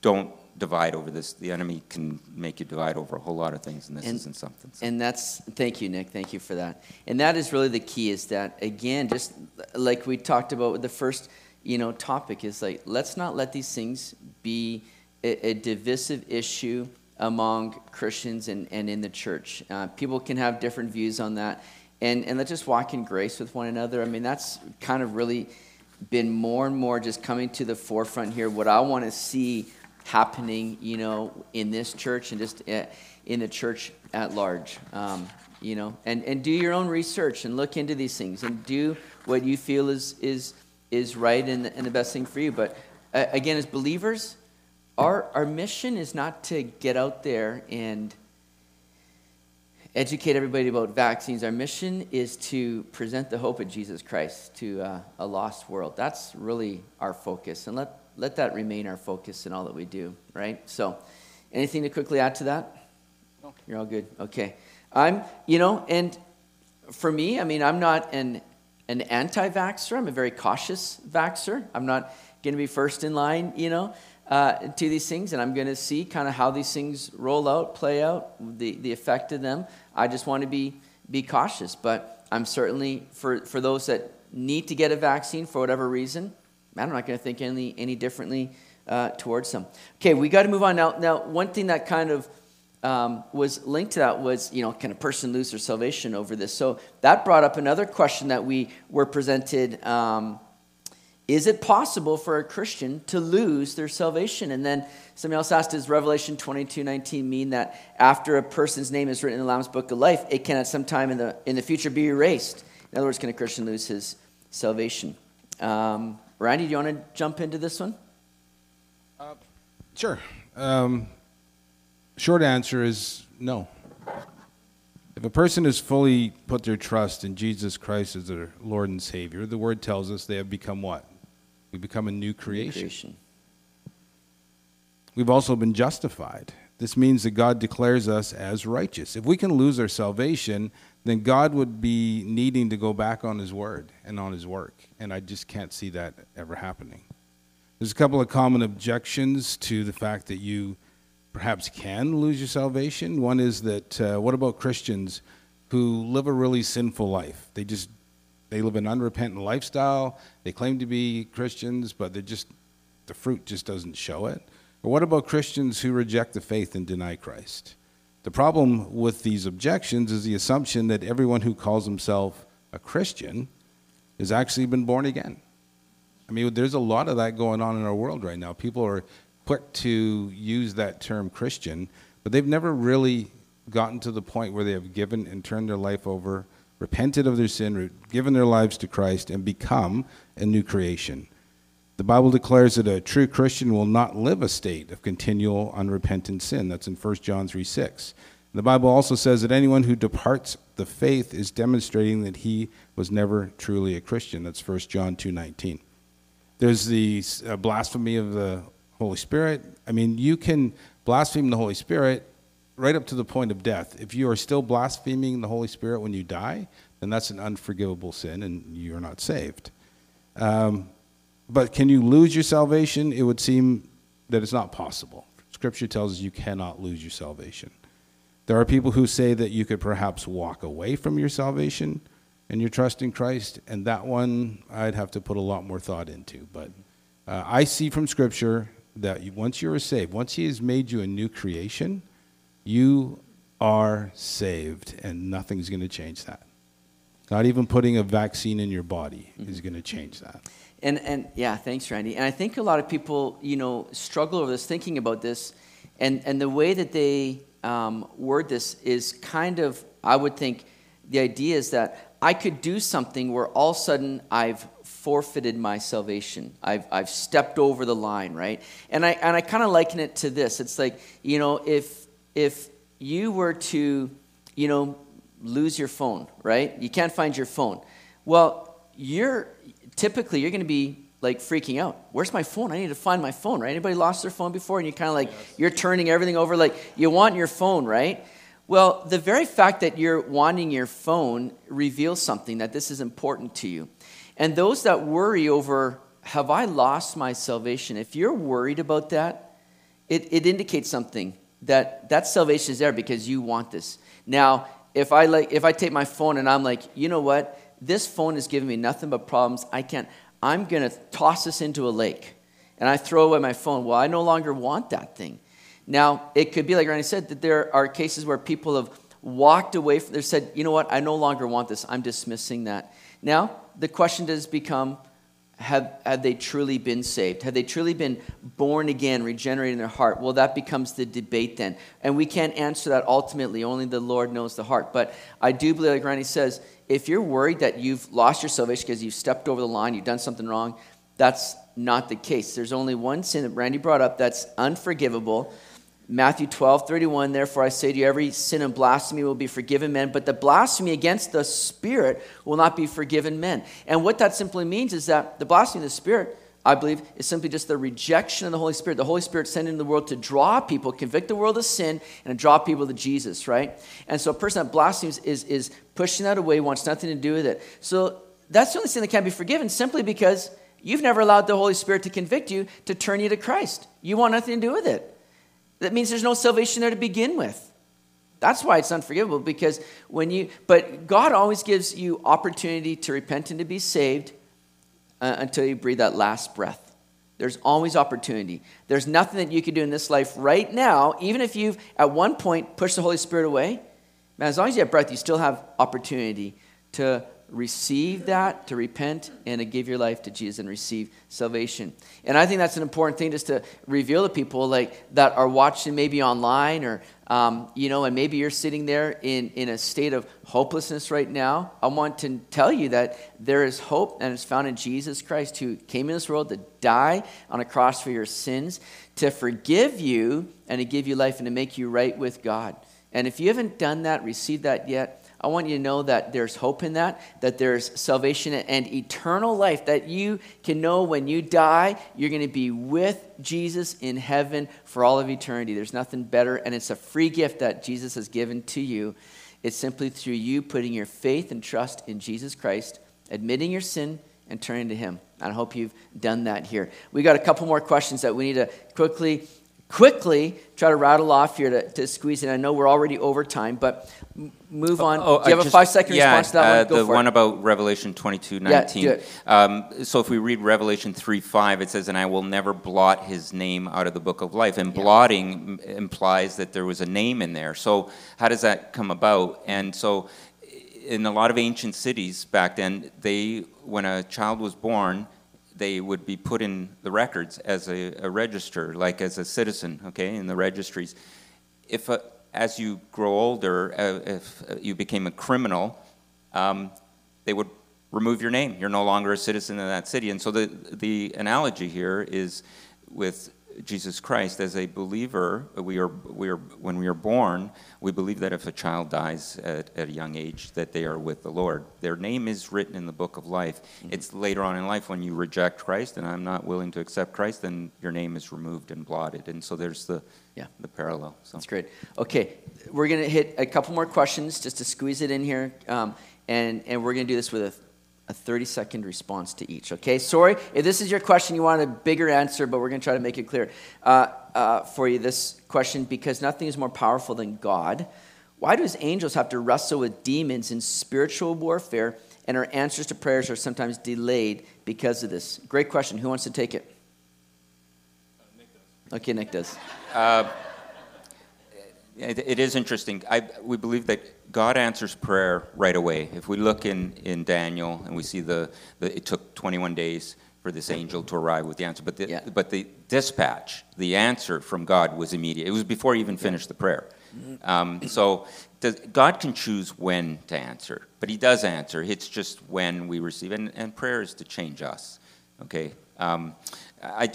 Don't divide over this. The enemy can make you divide over a whole lot of things, and this and, isn't something. So. And that's thank you, Nick. Thank you for that. And that is really the key. Is that again, just like we talked about with the first, you know, topic is like let's not let these things be a, a divisive issue among Christians and, and in the church. Uh, people can have different views on that, and and let's just walk in grace with one another. I mean, that's kind of really been more and more just coming to the forefront here. What I want to see happening, you know, in this church and just eh, in the church at large. Um, you know, and, and do your own research and look into these things and do what you feel is is is right and, and the best thing for you. But uh, again, as believers, our our mission is not to get out there and educate everybody about vaccines. Our mission is to present the hope of Jesus Christ to uh, a lost world. That's really our focus. And let let that remain our focus in all that we do, right? So, anything to quickly add to that? No. You're all good. Okay. I'm, you know, and for me, I mean, I'm not an an anti-vaxxer. I'm a very cautious vaxxer. I'm not going to be first in line, you know, uh, to these things, and I'm going to see kind of how these things roll out, play out, the the effect of them. I just want to be be cautious, but I'm certainly for for those that need to get a vaccine for whatever reason. I'm not going to think any, any differently uh, towards them. Okay, we got to move on now. Now, one thing that kind of um, was linked to that was, you know, can a person lose their salvation over this? So that brought up another question that we were presented. Um, is it possible for a Christian to lose their salvation? And then somebody else asked, does Revelation 22 19 mean that after a person's name is written in the Lamb's Book of Life, it can at some time in the, in the future be erased? In other words, can a Christian lose his salvation? Um, Randy, do you want to jump into this one? Uh, sure. Um, short answer is no. If a person has fully put their trust in Jesus Christ as their Lord and Savior, the Word tells us they have become what? We become a new creation. new creation. We've also been justified. This means that God declares us as righteous. If we can lose our salvation, then God would be needing to go back on His word and on His work. And I just can't see that ever happening. There's a couple of common objections to the fact that you perhaps can lose your salvation. One is that uh, what about Christians who live a really sinful life? They just they live an unrepentant lifestyle. They claim to be Christians, but they just the fruit just doesn't show it. Or what about Christians who reject the faith and deny Christ? The problem with these objections is the assumption that everyone who calls himself a Christian has actually been born again. I mean, there's a lot of that going on in our world right now. People are quick to use that term Christian, but they've never really gotten to the point where they have given and turned their life over, repented of their sin, given their lives to Christ, and become a new creation. The Bible declares that a true Christian will not live a state of continual unrepentant sin. That's in 1 John 3 6. The Bible also says that anyone who departs the faith is demonstrating that he was never truly a Christian. That's 1 John 2:19. There's the uh, blasphemy of the Holy Spirit. I mean, you can blaspheme the Holy Spirit right up to the point of death. If you are still blaspheming the Holy Spirit when you die, then that's an unforgivable sin and you're not saved. Um, but can you lose your salvation? It would seem that it's not possible. Scripture tells us you cannot lose your salvation. There are people who say that you could perhaps walk away from your salvation and your trust in Christ, and that one I'd have to put a lot more thought into. But uh, I see from Scripture that once you're saved, once He has made you a new creation, you are saved, and nothing's going to change that. Not even putting a vaccine in your body mm-hmm. is going to change that. And, and yeah, thanks, Randy. And I think a lot of people, you know, struggle over this, thinking about this, and, and the way that they um, word this is kind of, I would think, the idea is that I could do something where all of a sudden I've forfeited my salvation. I've, I've stepped over the line, right? And I, and I kind of liken it to this. It's like, you know, if, if you were to, you know, lose your phone, right? You can't find your phone. Well, you're typically you're going to be like freaking out. Where's my phone? I need to find my phone, right? Anybody lost their phone before? And you kind of like, yes. you're turning everything over, like you want your phone, right? Well, the very fact that you're wanting your phone reveals something that this is important to you. And those that worry over, have I lost my salvation? If you're worried about that, it, it indicates something that that salvation is there because you want this. Now, if I like, if I take my phone and I'm like, you know what? This phone is giving me nothing but problems. I can't. I'm to toss this into a lake and I throw away my phone. Well, I no longer want that thing. Now, it could be like Randy said, that there are cases where people have walked away from, they said, you know what, I no longer want this. I'm dismissing that. Now, the question does become, have, have they truly been saved? Have they truly been born again, regenerated in their heart? Well, that becomes the debate then. And we can't answer that ultimately. Only the Lord knows the heart. But I do believe, like Randy says, if you're worried that you've lost your salvation because you've stepped over the line, you've done something wrong, that's not the case. There's only one sin that Randy brought up that's unforgivable. Matthew 12, 31, therefore I say to you, every sin and blasphemy will be forgiven men, but the blasphemy against the Spirit will not be forgiven men. And what that simply means is that the blasphemy of the Spirit I believe, is simply just the rejection of the Holy Spirit. The Holy Spirit sent into the world to draw people, convict the world of sin, and draw people to Jesus, right? And so a person that blasphemes is, is pushing that away, wants nothing to do with it. So that's the only sin that can't be forgiven simply because you've never allowed the Holy Spirit to convict you to turn you to Christ. You want nothing to do with it. That means there's no salvation there to begin with. That's why it's unforgivable because when you, but God always gives you opportunity to repent and to be saved uh, until you breathe that last breath. There's always opportunity. There's nothing that you can do in this life right now, even if you've at one point pushed the Holy Spirit away. Man, as long as you have breath, you still have opportunity to receive that, to repent, and to give your life to Jesus and receive salvation. And I think that's an important thing just to reveal to people like that are watching maybe online or um, you know, and maybe you're sitting there in, in a state of hopelessness right now. I want to tell you that there is hope and it's found in Jesus Christ who came in this world to die on a cross for your sins, to forgive you and to give you life and to make you right with God. And if you haven't done that, received that yet, I want you to know that there's hope in that, that there's salvation and eternal life, that you can know when you die, you're going to be with Jesus in heaven for all of eternity. There's nothing better, and it's a free gift that Jesus has given to you. It's simply through you putting your faith and trust in Jesus Christ, admitting your sin, and turning to Him. I hope you've done that here. We got a couple more questions that we need to quickly quickly try to rattle off here to, to squeeze in. I know we're already over time, but move on. Oh, Do you have just, a five second yeah, response to that uh, one? Go the one it. about Revelation 22 19. Yeah, um, so if we read Revelation 3 5, it says, And I will never blot his name out of the book of life. And yeah. blotting implies that there was a name in there. So how does that come about? And so in a lot of ancient cities back then, they, when a child was born, they would be put in the records as a, a register, like as a citizen, okay, in the registries. If a, as you grow older, uh, if you became a criminal, um, they would remove your name. You're no longer a citizen of that city. And so the, the analogy here is with Jesus Christ, as a believer, we are, we are, when we are born, we believe that if a child dies at, at a young age, that they are with the Lord. Their name is written in the book of life. Mm-hmm. It's later on in life when you reject Christ, and I'm not willing to accept Christ, then your name is removed and blotted. And so there's the, yeah. the parallel. So. That's great. Okay, we're going to hit a couple more questions just to squeeze it in here, um, and, and we're going to do this with a a 30 second response to each. Okay, sorry if this is your question, you want a bigger answer, but we're going to try to make it clear uh, uh, for you this question because nothing is more powerful than God. Why do his angels have to wrestle with demons in spiritual warfare, and our answers to prayers are sometimes delayed because of this? Great question. Who wants to take it? Uh, Nick does. Okay, Nick does. It, it is interesting. I, we believe that God answers prayer right away. If we look in, in Daniel and we see the, the it took 21 days for this angel to arrive with the answer, but the, yeah. but the dispatch, the answer from God was immediate. It was before he even finished the prayer. Mm-hmm. Um, so does, God can choose when to answer, but He does answer. It's just when we receive, and, and prayer is to change us. Okay. Um, I,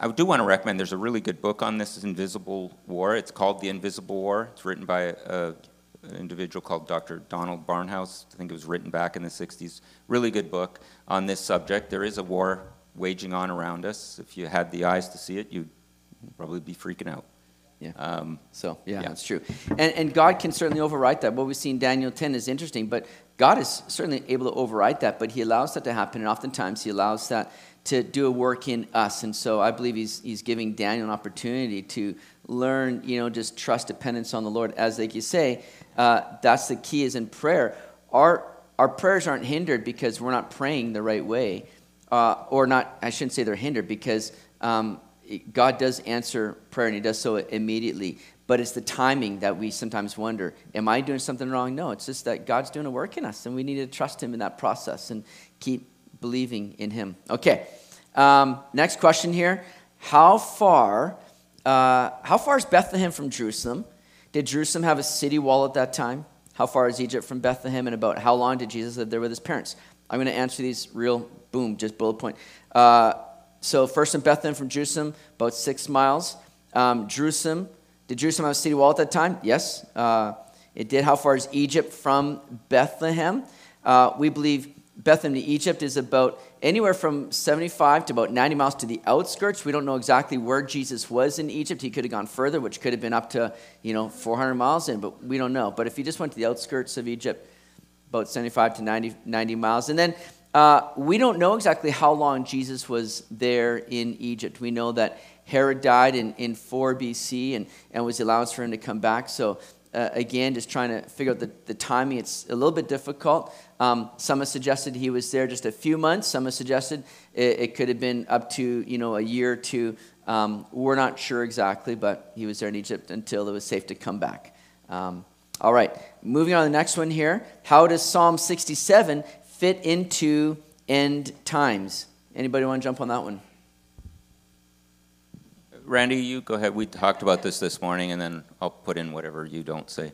I, do want to recommend there's a really good book on this invisible war. It's called The Invisible War. It's written by a, an individual called Dr. Donald Barnhouse. I think it was written back in the 60s. Really good book on this subject. There is a war waging on around us. If you had the eyes to see it, you'd probably be freaking out. Yeah. Um, so, yeah, yeah, that's true. And, and God can certainly override that. What we see in Daniel 10 is interesting, but God is certainly able to override that, but He allows that to happen, and oftentimes He allows that to do a work in us. And so I believe he's, he's giving Daniel an opportunity to learn, you know, just trust dependence on the Lord. As like you say, uh, that's the key is in prayer. Our, our prayers aren't hindered because we're not praying the right way. Uh, or not, I shouldn't say they're hindered because um, God does answer prayer and he does so immediately. But it's the timing that we sometimes wonder, am I doing something wrong? No, it's just that God's doing a work in us and we need to trust him in that process and keep believing in him. Okay, um, next question here. How far, uh, how far is Bethlehem from Jerusalem? Did Jerusalem have a city wall at that time? How far is Egypt from Bethlehem? And about how long did Jesus live there with his parents? I'm going to answer these real boom, just bullet point. Uh, so, first in Bethlehem from Jerusalem, about six miles. Um, Jerusalem, did Jerusalem have a city wall at that time? Yes, uh, it did. How far is Egypt from Bethlehem? Uh, we believe Bethlehem to Egypt is about anywhere from 75 to about 90 miles to the outskirts. We don't know exactly where Jesus was in Egypt. He could have gone further, which could have been up to, you know, 400 miles in, but we don't know. But if he just went to the outskirts of Egypt, about 75 to 90, 90 miles. And then uh, we don't know exactly how long Jesus was there in Egypt. We know that Herod died in, in 4 BC and, and was allowed for him to come back. So uh, again, just trying to figure out the, the timing. It's a little bit difficult. Um, some have suggested he was there just a few months. Some have suggested it, it could have been up to you know a year or two. Um, we're not sure exactly, but he was there in Egypt until it was safe to come back. Um, all right, moving on to the next one here. How does Psalm 67 fit into end times? Anybody want to jump on that one? Randy, you go ahead. We talked about this this morning, and then I'll put in whatever you don't say.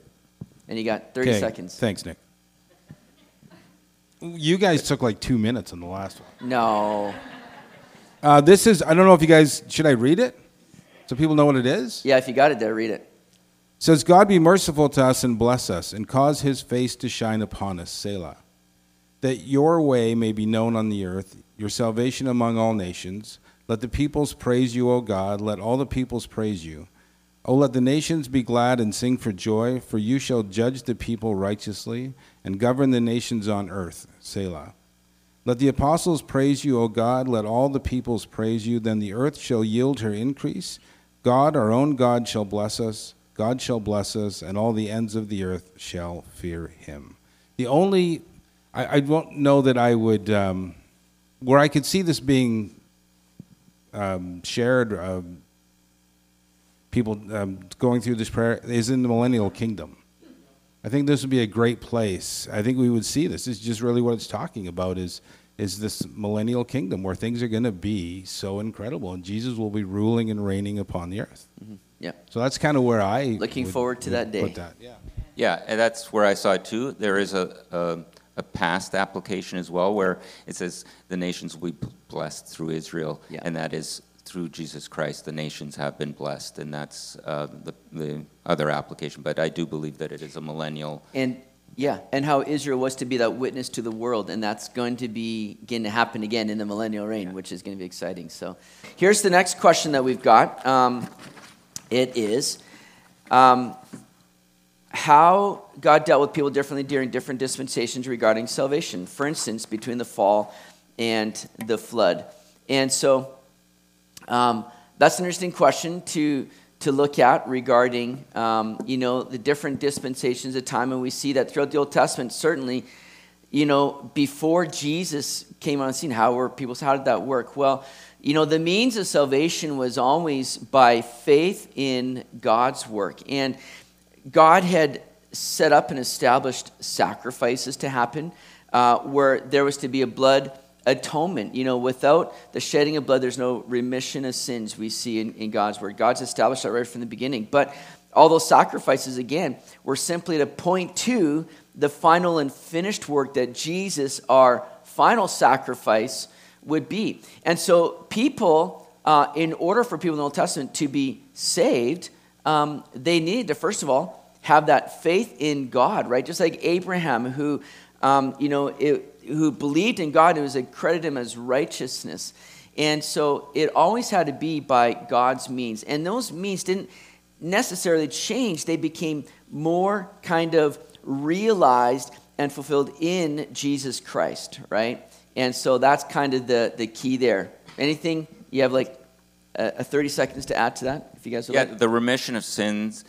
And you got 30 okay. seconds. Thanks, Nick. You guys took like two minutes on the last one. No. Uh, this is, I don't know if you guys, should I read it? So people know what it is? Yeah, if you got it there, read it. it says, God be merciful to us and bless us, and cause his face to shine upon us, Selah. That your way may be known on the earth, your salvation among all nations. Let the peoples praise you, O God. Let all the peoples praise you. O let the nations be glad and sing for joy, for you shall judge the people righteously and govern the nations on earth. Selah. Let the apostles praise you, O God. Let all the peoples praise you. Then the earth shall yield her increase. God, our own God, shall bless us. God shall bless us, and all the ends of the earth shall fear him. The only, I, I don't know that I would, um, where I could see this being um, shared, uh, people um, going through this prayer, is in the millennial kingdom. I think this would be a great place. I think we would see this. This is just really what it's talking about is, is this millennial kingdom where things are going to be so incredible and Jesus will be ruling and reigning upon the earth. Mm-hmm. Yeah. So that's kind of where I looking would, forward to that day. That. Yeah. Yeah, and that's where I saw it too. There is a, a a past application as well, where it says the nations will be blessed through Israel, Yeah. and that is through Jesus Christ, the nations have been blessed, and that's uh, the, the other application. But I do believe that it is a millennial. And yeah, and how Israel was to be that witness to the world, and that's going to be going to happen again in the millennial reign, which is going to be exciting. So, here's the next question that we've got. Um, it is um, how God dealt with people differently during different dispensations regarding salvation. For instance, between the fall and the flood, and so um, that's an interesting question to to look at regarding um, you know the different dispensations of time, and we see that throughout the Old Testament, certainly, you know, before Jesus came on the scene, how were people? How did that work? Well, you know, the means of salvation was always by faith in God's work, and God had set up and established sacrifices to happen, uh, where there was to be a blood atonement. You know, without the shedding of blood, there's no remission of sins we see in, in God's word. God's established that right from the beginning. But all those sacrifices, again, were simply to point to the final and finished work that Jesus, our final sacrifice, would be. And so, people, uh, in order for people in the Old Testament to be saved, um, they needed to, first of all, have that faith in God, right? Just like Abraham, who, um, you know, it, who believed in God and was accredited him as righteousness. And so it always had to be by God's means. And those means didn't necessarily change, they became more kind of realized and fulfilled in Jesus Christ, right? And so that's kind of the, the key there. Anything? You have like a, a 30 seconds to add to that, if you guys would Yeah, like. the remission of sins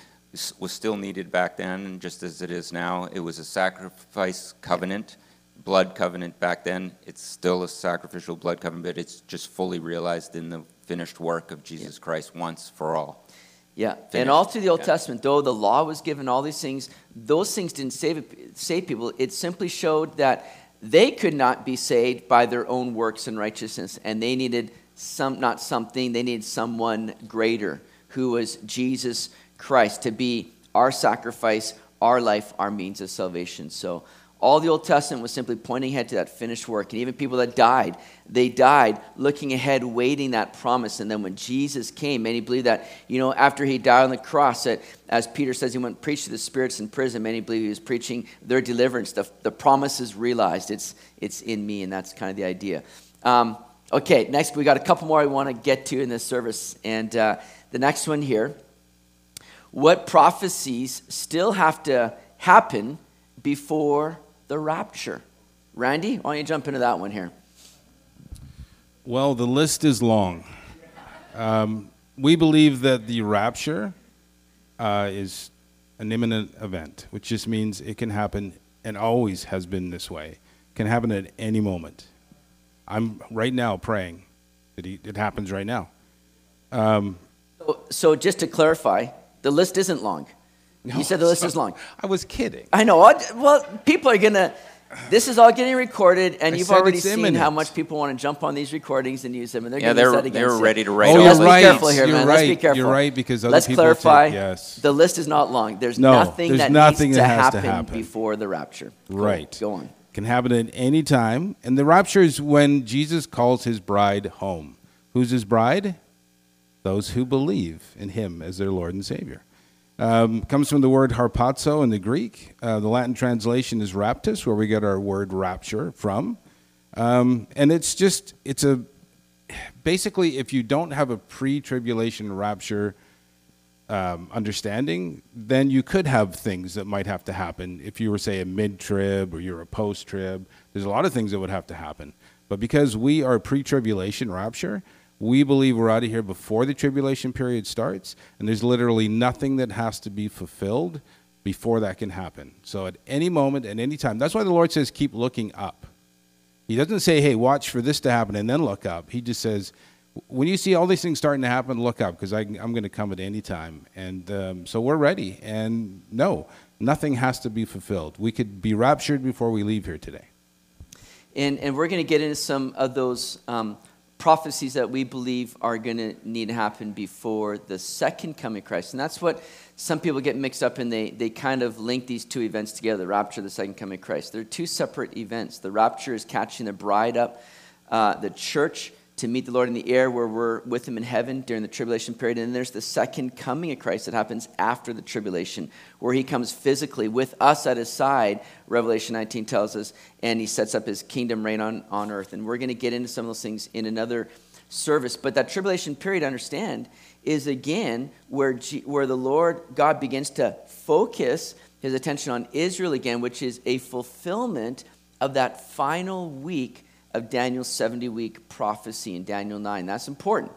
was still needed back then, just as it is now. It was a sacrifice covenant, blood covenant back then. It's still a sacrificial blood covenant, but it's just fully realized in the finished work of Jesus Christ once for all. Yeah, and all through the Old Yeah. Testament, though the law was given, all these things, those things didn't save, save people. It simply showed that they could not be saved by their own works and righteousness, and they needed some, not something, they needed someone greater, who was Jesus Christ, to be our sacrifice, our life, our means of salvation. So all the Old Testament was simply pointing ahead to that finished work. And even people that died, they died looking ahead, waiting that promise. And then when Jesus came, many believe that, you know, after he died on the cross, that as Peter says, he went and preached to the spirits in prison. Many believe he was preaching their deliverance. The, the promise is realized. It's, it's in me, and that's kind of the idea. Um, okay, next, we got a couple more I want to get to in this service. And uh, the next one here what prophecies still have to happen before the rapture? Randy, why don't you jump into that one here? Well, the list is long. Um, we believe that the rapture uh, is an imminent event, which just means it can happen and always has been this way. Can happen at any moment. I'm right now praying that he, it happens right now. Um, so, so just to clarify, the list isn't long. you said the list is long. I was kidding. I know. I- Well, people are gonna. This is all getting recorded, and I you've already seen imminent. how much people want to jump on these recordings and use them, and they're Yeah, going to they're, that they against were you. ready to write Oh, you're Let's the be right. careful here, You're man. Let's be right. careful. You're right, because other Let's people clarify. take- yes. The list is not long. There's No, nothing there's that nothing needs that to has to happen, happen. before the rapture. Go- Right. Go on. Can happen at any time. And the rapture is when Jesus calls his bride home. Who's his bride? Those who believe in him as their Lord and Savior. Um, comes from the word harpazo in the Greek. Uh, the Latin translation is raptus, where we get our word rapture from. Um, and it's just, it's a, basically, if you don't have a pre tribulation rapture um, understanding, then you could have things that might have to happen. If you were, say, a mid trib or you're a post trib, there's a lot of things that would have to happen. But because we are pre tribulation rapture, we believe we're out of here before the tribulation period starts, and there's literally nothing that has to be fulfilled before that can happen. So at any moment, at any time, that's why the Lord says, keep looking up. He doesn't say, hey, watch for this to happen and then look up. He just says, when you see all these things starting to happen, look up because I'm going to come at any time. And um, so we're ready. And no, nothing has to be fulfilled. We could be raptured before we leave here today. And, and we're going to get into some of those um, prophecies that we believe are going to need to happen before the second coming of Christ. And that's what some people get mixed up in. They, they kind of link these two events together the rapture, the second coming of Christ. They're two separate events. The rapture is catching the bride up, uh, the church to meet the Lord in the air, where we're with Him in heaven during the tribulation period. And then there's the second coming of Christ that happens after the tribulation, where He comes physically with us at His side, Revelation 19 tells us, and He sets up His kingdom reign on, on earth. And we're going to get into some of those things in another service. But that tribulation period, understand, is again where, G, where the Lord God begins to focus His attention on Israel again, which is a fulfillment of that final week of Daniel's 70 week prophecy in Daniel 9. That's important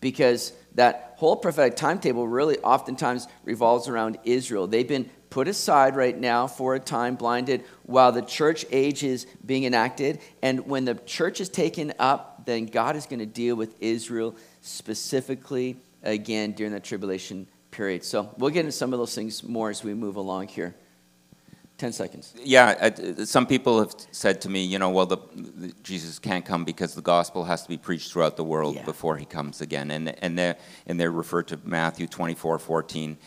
because that whole prophetic timetable really oftentimes revolves around Israel. They've been put aside right now for a time, blinded, while the church age is being enacted. And when the church is taken up, then God is going to deal with Israel specifically again during the tribulation period. So we'll get into some of those things more as we move along here. 10 seconds. Yeah, uh, some people have said to me, you know, well, the, the, Jesus can't come because the gospel has to be preached throughout the world yeah. before he comes again. And, and, they're, and they're referred to Matthew 24, 14.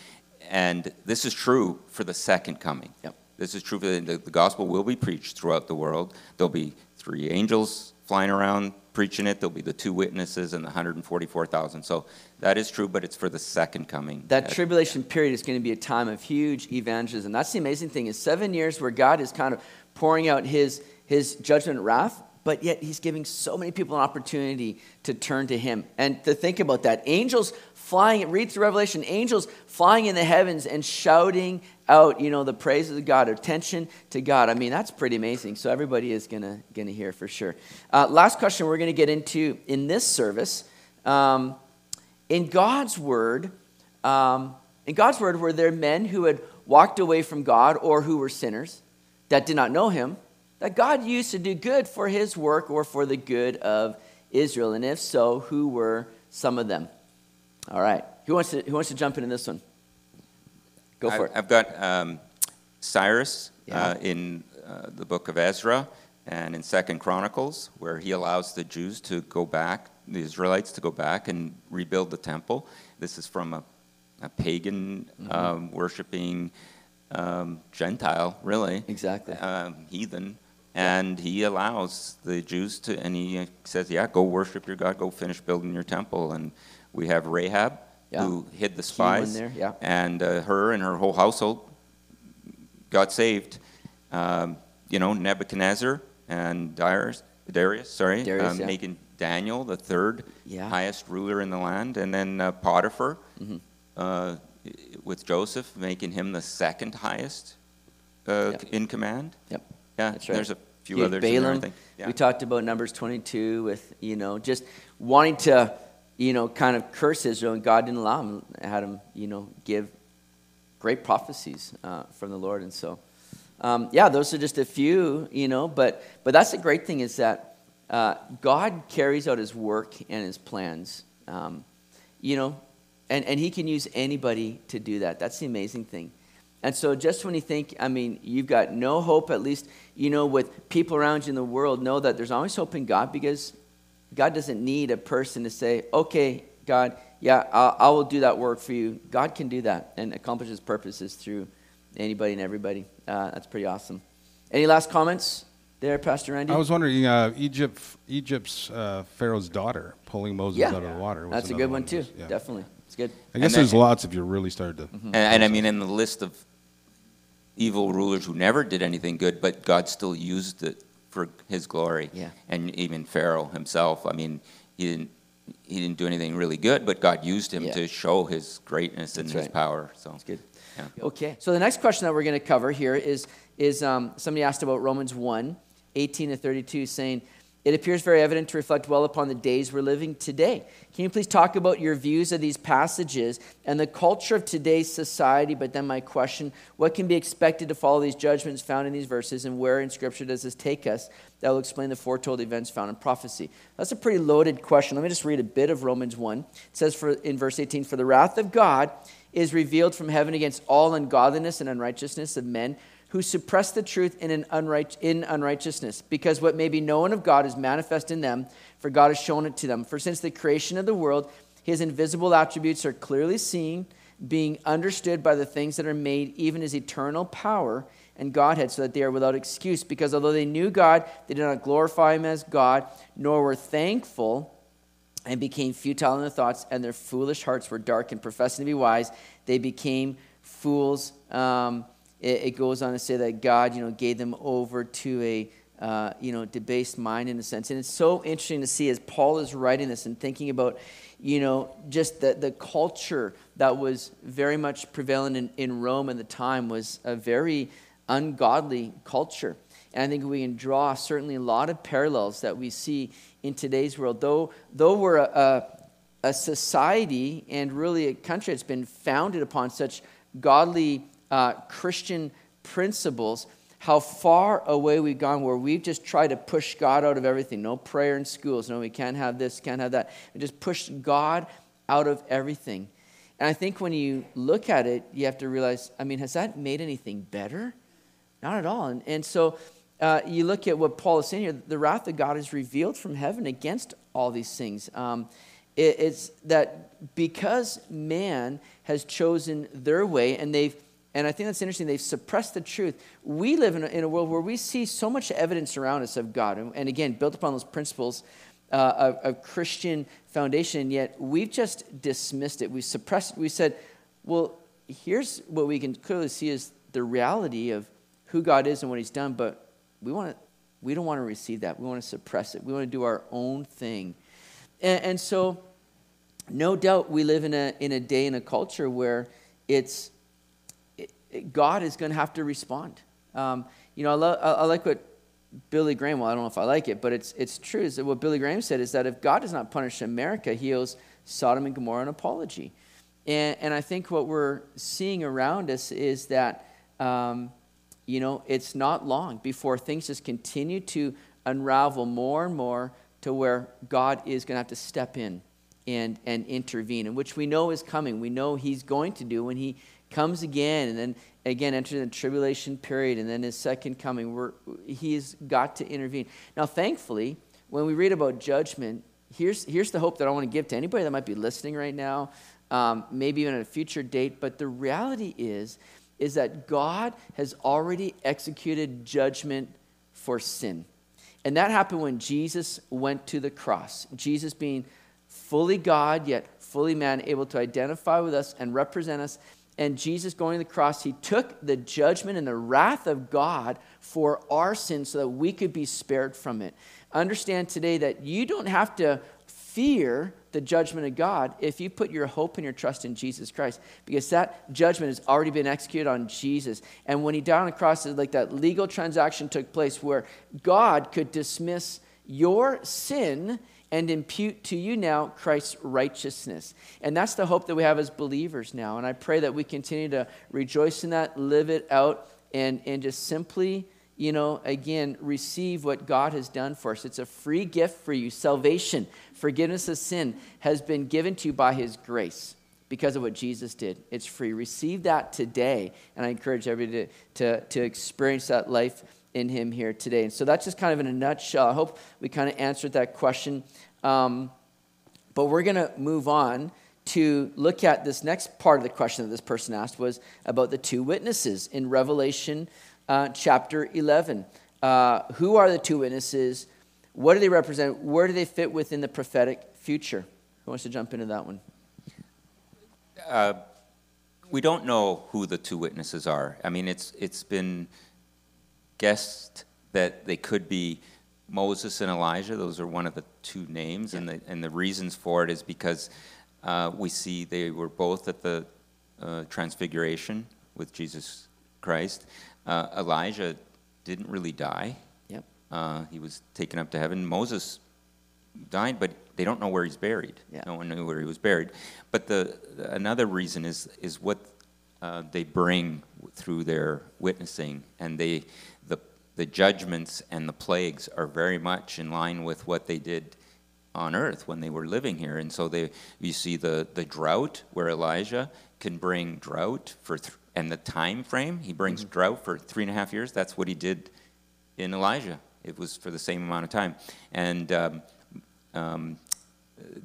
And this is true for the second coming. Yep. This is true for the, the gospel will be preached throughout the world. There'll be three angels flying around preaching it. There'll be the two witnesses and the 144,000. So that is true, but it's for the second coming. That tribulation period is going to be a time of huge evangelism. That's the amazing thing is seven years where God is kind of pouring out his, his judgment wrath, but yet he's giving so many people an opportunity to turn to him. And to think about that, angels flying, read through Revelation, angels flying in the heavens and shouting out, you know, the praises of God, attention to God. I mean, that's pretty amazing. So everybody is gonna gonna hear for sure. Uh, last question we're gonna get into in this service. Um, in God's word, um, in God's word, were there men who had walked away from God or who were sinners that did not know Him that God used to do good for His work or for the good of Israel? And if so, who were some of them? All right. Who wants to, who wants to jump in into this one? Go for I, it. I've got um, Cyrus yeah. uh, in uh, the book of Ezra and in Second Chronicles, where he allows the Jews to go back, the Israelites to go back and rebuild the temple. This is from a, a pagan mm-hmm. um, worshiping um, Gentile, really. Exactly. Um, heathen. And he allows the Jews to, and he says, Yeah, go worship your God, go finish building your temple. And we have Rahab, yeah. who hid the spies, yeah. and uh, her and her whole household got saved. Um, you know, Nebuchadnezzar and Darius, Darius sorry, Darius, um, yeah. making Daniel the third highest ruler in the land, and then uh, Potiphar mm-hmm. uh, with Joseph making him the second highest uh, yep. in command. Yep, yeah. That's right. There's a few others. Balaam. Yeah. We talked about Numbers 22 with you know just wanting to you know, kind of curse Israel, and God didn't allow him, had him, you know, give great prophecies uh, from the Lord. And so, um, yeah, those are just a few, you know, but, but that's the great thing is that uh, God carries out his work and his plans, um, you know, and, and he can use anybody to do that. That's the amazing thing. And so, just when you think, I mean, you've got no hope, at least, you know, with people around you in the world, know that there's always hope in God because God doesn't need a person to say, okay, God, yeah, I, I will do that work for you. God can do that and accomplish his purposes through anybody and everybody. Uh, that's pretty awesome. Any last comments there, Pastor Randy? I was wondering, uh, Egypt, Egypt's uh, Pharaoh's daughter pulling Moses yeah. out of the water. That's a good one, one too. Yeah. Definitely, it's good. I guess there's lots if you really started to. Mm-hmm. And, and I mean, in the list of evil rulers who never did anything good, but God still used it for his glory. Yeah. And even Pharaoh himself, I mean, he didn't he didn't do anything really good, but God used him yeah. to show his greatness and his power. So That's good. Yeah. Okay. So the next question that we're going to cover here is is um, somebody asked about Romans 1, 18 to 32, saying, it appears very evident to reflect well upon the days we're living today. Can you please talk about your views of these passages and the culture of today's society? But then, my question what can be expected to follow these judgments found in these verses, and where in Scripture does this take us? That will explain the foretold events found in prophecy. That's a pretty loaded question. Let me just read a bit of Romans 1. It says for, in verse 18 For the wrath of God is revealed from heaven against all ungodliness and unrighteousness of men who suppress the truth in, an unright, in unrighteousness, because what may be known of God is manifest in them, for God has shown it to them. For since the creation of the world, his invisible attributes are clearly seen, being understood by the things that are made, even his eternal power and Godhead, so that they are without excuse. Because although they knew God, they did not glorify him as God, nor were thankful and became futile in their thoughts, and their foolish hearts were dark. And professing to be wise, they became fools. Um, it, it, goes on to say that God, you know, gave them over to a uh, you know debased mind in a sense. And it's so interesting to see as Paul is writing this and thinking about, you know, just the, the culture that was very much prevalent in, in Rome at the time was a very ungodly culture. And I think we can draw certainly a lot of parallels that we see in today's world. Though, though we're a, a, a society and really a country that's been founded upon such godly uh, Christian principles, how far away we've gone where we've just tried to push God out of everything. No prayer in schools. No, we can't have this, can't have that. And just push God out of everything. And I think when you look at it, you have to realize I mean, has that made anything better? Not at all. And, and so uh, you look at what Paul is saying here the wrath of God is revealed from heaven against all these things. Um, it, it's that because man has chosen their way and they've and I think that's interesting. They've suppressed the truth. We live in a, in a world where we see so much evidence around us of God, and, and again, built upon those principles uh, of, of, Christian foundation, and yet we've just dismissed it. We've suppressed it. We said, well, here's what we can clearly see is the reality of who God is and what He's done, but we, want to, we don't want to receive that. We want to suppress it. We want to do our own thing. And, and so, no doubt, we live in a, in a day, in a culture where it's it, it, God is going to have to respond. Um, you know, I, lo- I, like what Billy Graham, well, I don't know if I like it, but it's, it's true. Is that what Billy Graham said is that if God does not punish America, he owes Sodom and Gomorrah an apology. And, and I think what we're seeing around us is that um, you know, it's not long before things just continue to unravel more and more to where God is going to have to step in and, and intervene, and which we know is coming. We know He's going to do when He comes again, and then again enters the tribulation period, and then His second coming. Where He's got to intervene. Now, thankfully, when we read about judgment, here's, here's the hope that I want to give to anybody that might be listening right now, um, maybe even at a future date. But the reality is is that God has already executed judgment for sin. And that happened when Jesus went to the cross. Jesus being fully God, yet fully man, able to identify with us and represent us. And Jesus going to the cross, he took the judgment and the wrath of God for our sins so that we could be spared from it. Understand today that you don't have to fear the judgment of God if you put your hope and your trust in Jesus Christ, because that judgment has already been executed on Jesus. And when he died on the cross, it's like that legal transaction took place where God could dismiss your sin and impute to you now Christ's righteousness. And that's the hope that we have as believers now. And I pray that we continue to rejoice in that, live it out, and, and just simply you know, again, receive what God has done for us. It's a free gift for you. Salvation, forgiveness of sin has been given to you by His grace because of what Jesus did. It's free. Receive that today. And I encourage everybody to, to, to experience that life in Him here today. And so that's just kind of in a nutshell. I hope we kind of answered that question. Um, but we're going to move on to look at this next part of the question that this person asked was about the two witnesses in Revelation uh, chapter 11. Uh, who are the two witnesses? What do they represent? Where do they fit within the prophetic future? Who wants to jump into that one? Uh, we don't know who the two witnesses are. I mean, it's, it's been guessed that they could be Moses and Elijah. Those are one of the two names, yeah. and, the, and the reasons for it is because uh, we see they were both at the uh, transfiguration with Jesus Christ. Uh, Elijah didn't really die. Yep. Uh, he was taken up to heaven. Moses died, but they don't know where he's buried. Yeah. No one knew where he was buried. But the another reason is is what uh, they bring through their witnessing, and they the judgments and the plagues are very much in line with what they did on earth when they were living here. And so they you see the the drought where Elijah can bring drought for th- and the time frame, he brings mm-hmm. drought for three and a half years. That's what he did in Elijah. It was for the same amount of time. And um, um,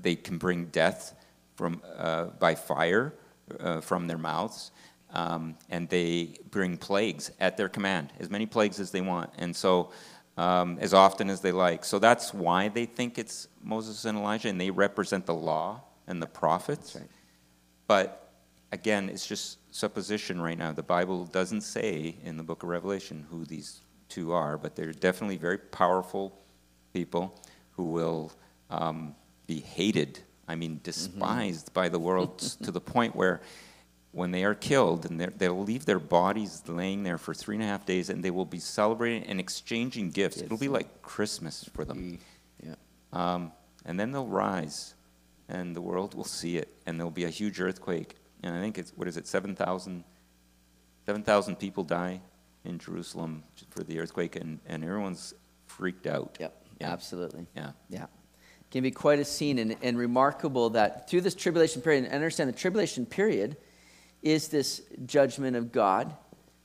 they can bring death from, uh, by fire uh, from their mouths. Um, and they bring plagues at their command, as many plagues as they want, and so um, as often as they like. So that's why they think it's Moses and Elijah, and they represent the law and the prophets. Right. But again, it's just supposition right now. The Bible doesn't say in the book of Revelation who these two are, but they're definitely very powerful people who will um, be hated, I mean, despised mm-hmm. by the world to the point where when they are killed, and they'll leave their bodies laying there for three and a half days, and they will be celebrating and exchanging gifts. It'll be like Christmas for them. Yeah. Um, and then they'll rise, and the world will see it, and there'll be a huge earthquake. And I think it's, what is it, 7,000 7, people die in Jerusalem for the earthquake, and, and everyone's freaked out. Yep, yeah. absolutely. Yeah. Yeah. It can be quite a scene and, and remarkable that through this tribulation period, and understand the tribulation period – is this judgment of God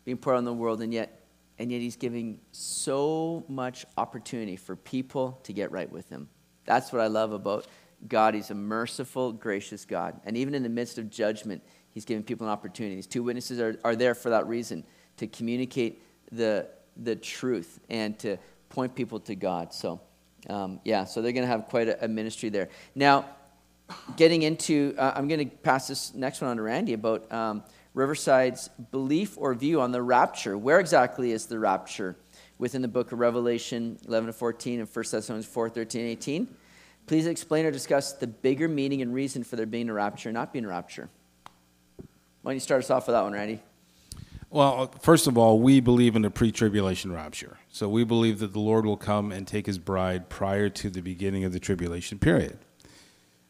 being poured on the world, and yet, and yet He's giving so much opportunity for people to get right with Him. That's what I love about God. He's a merciful, gracious God. And even in the midst of judgment, He's giving people an opportunity. These two witnesses are, are there for that reason to communicate the, the truth and to point people to God. So, um, yeah, so they're going to have quite a, a ministry there. Now, getting into, uh, I'm going to pass this next one on to Randy about um, Riverside's belief or view on the rapture. Where exactly is the rapture within the book of Revelation 11 to 14 and 1 Thessalonians 4 13 18? Please explain or discuss the bigger meaning and reason for there being a rapture, and not being a rapture. Why don't you start us off with that one, Randy? Well, first of all, we believe in a pre tribulation rapture. So we believe that the Lord will come and take his bride prior to the beginning of the tribulation period.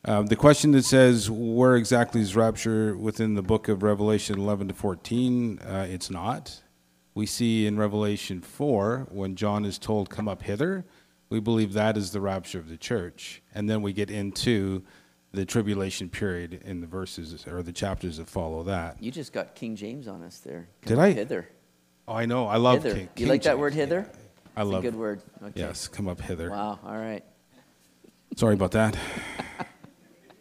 Um, the question that says where exactly is rapture within the book of Revelation 11 to 14, uh, it's not. We see in Revelation 4 when John is told, Come up hither, we believe that is the rapture of the church. And then we get into the tribulation period in the verses or the chapters that follow that. You just got King James on us there. Come Did I? Hither. Oh, I know. I love hither. King. You like that word hither? Yeah. I love a good word. Okay. Yes, come up hither. Wow. All right. Sorry about that.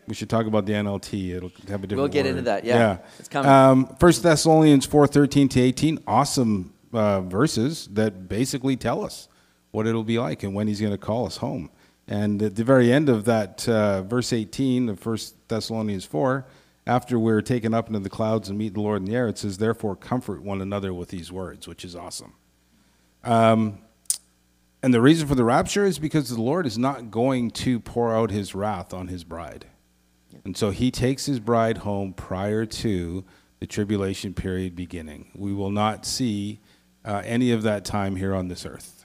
We should talk about the NLT. It'll have a different. We'll get word. into that. Yeah, yeah. it's coming. Um, First Thessalonians four thirteen to eighteen. Awesome uh, verses that basically tell us what it'll be like and when He's going to call us home. And at the very end of that uh, verse eighteen of First Thessalonians four, after we're taken up into the clouds and meet the Lord in the air, it says, "Therefore comfort one another with these words," which is awesome. Um, and the reason for the rapture is because the Lord is not going to pour out His wrath on His bride. And so he takes his bride home prior to the tribulation period beginning. We will not see uh, any of that time here on this earth.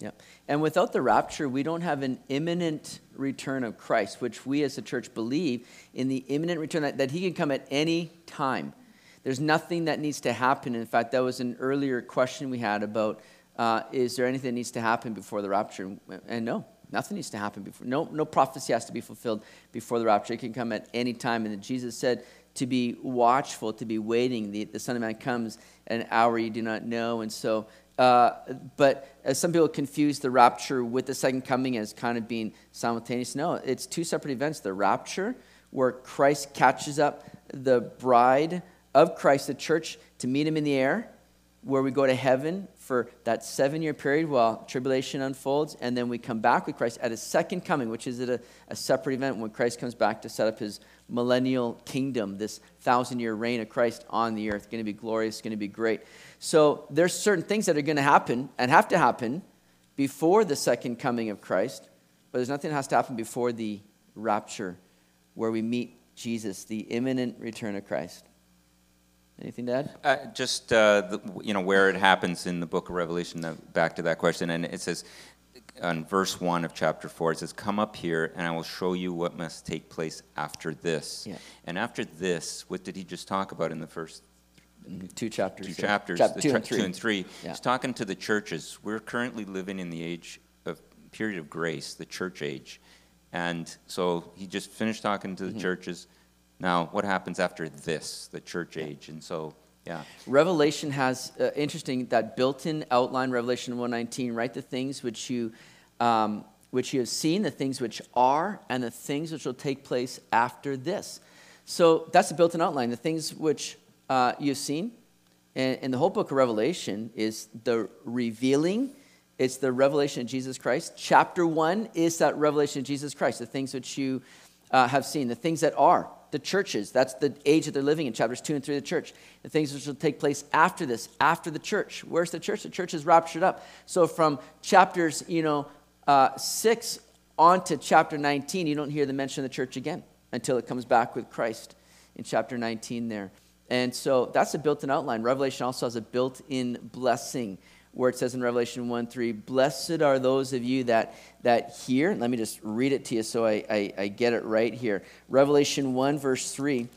Yeah. And without the rapture, we don't have an imminent return of Christ, which we as a church believe in the imminent return, that, that he can come at any time. There's nothing that needs to happen. In fact, that was an earlier question we had about uh, is there anything that needs to happen before the rapture? And no, Nothing needs to happen before. No, no prophecy has to be fulfilled before the rapture. It can come at any time. And Jesus said to be watchful, to be waiting. The, the Son of Man comes an hour you do not know. And so, uh, but as some people confuse the rapture with the second coming as kind of being simultaneous. No, it's two separate events. The rapture, where Christ catches up the bride of Christ, the church, to meet him in the air, where we go to heaven for that seven year period while tribulation unfolds, and then we come back with Christ at his second coming, which is at a, a separate event when Christ comes back to set up his millennial kingdom, this thousand year reign of Christ on the earth. Going to be glorious, going to be great. So there's certain things that are going to happen and have to happen before the second coming of Christ, but there's nothing that has to happen before the rapture where we meet Jesus, the imminent return of Christ. Anything to add? Uh, just uh, the, you know where it happens in the book of Revelation. Uh, back to that question, and it says on verse one of chapter four, it says, "Come up here, and I will show you what must take place after this." Yeah. And after this, what did he just talk about in the first two chapters? Two yeah. chapters. Chap- two, tra- and two, and three. Yeah. He's talking to the churches. We're currently living in the age of period of grace, the church age, and so he just finished talking to the mm-hmm. churches now, what happens after this, the church age? And so Yeah. Revelation has uh, interesting that built-in outline. Revelation one nineteen. Write the things which you um, which you have seen, the things which are, and the things which will take place after this. So that's the built-in outline. The things which uh, you've seen, and, and the whole book of Revelation is the revealing. It's the revelation of Jesus Christ. Chapter one is that revelation of Jesus Christ, the things which you uh, have seen, the things that are, the churches. That's the age that they're living in, chapters two and three of the church. The things which will take place after this, after the church. Where's the church? The church is raptured up. So from chapters, you know, uh, 6 on to chapter 19, you don't hear the mention of the church again until it comes back with Christ in chapter 19 there. And so that's a built in outline. Revelation also has a built in blessing where it says in Revelation 1 3, Blessed are those of you that, that hear. Let me just read it to you so I, I, I get it right here. Revelation 1, verse 3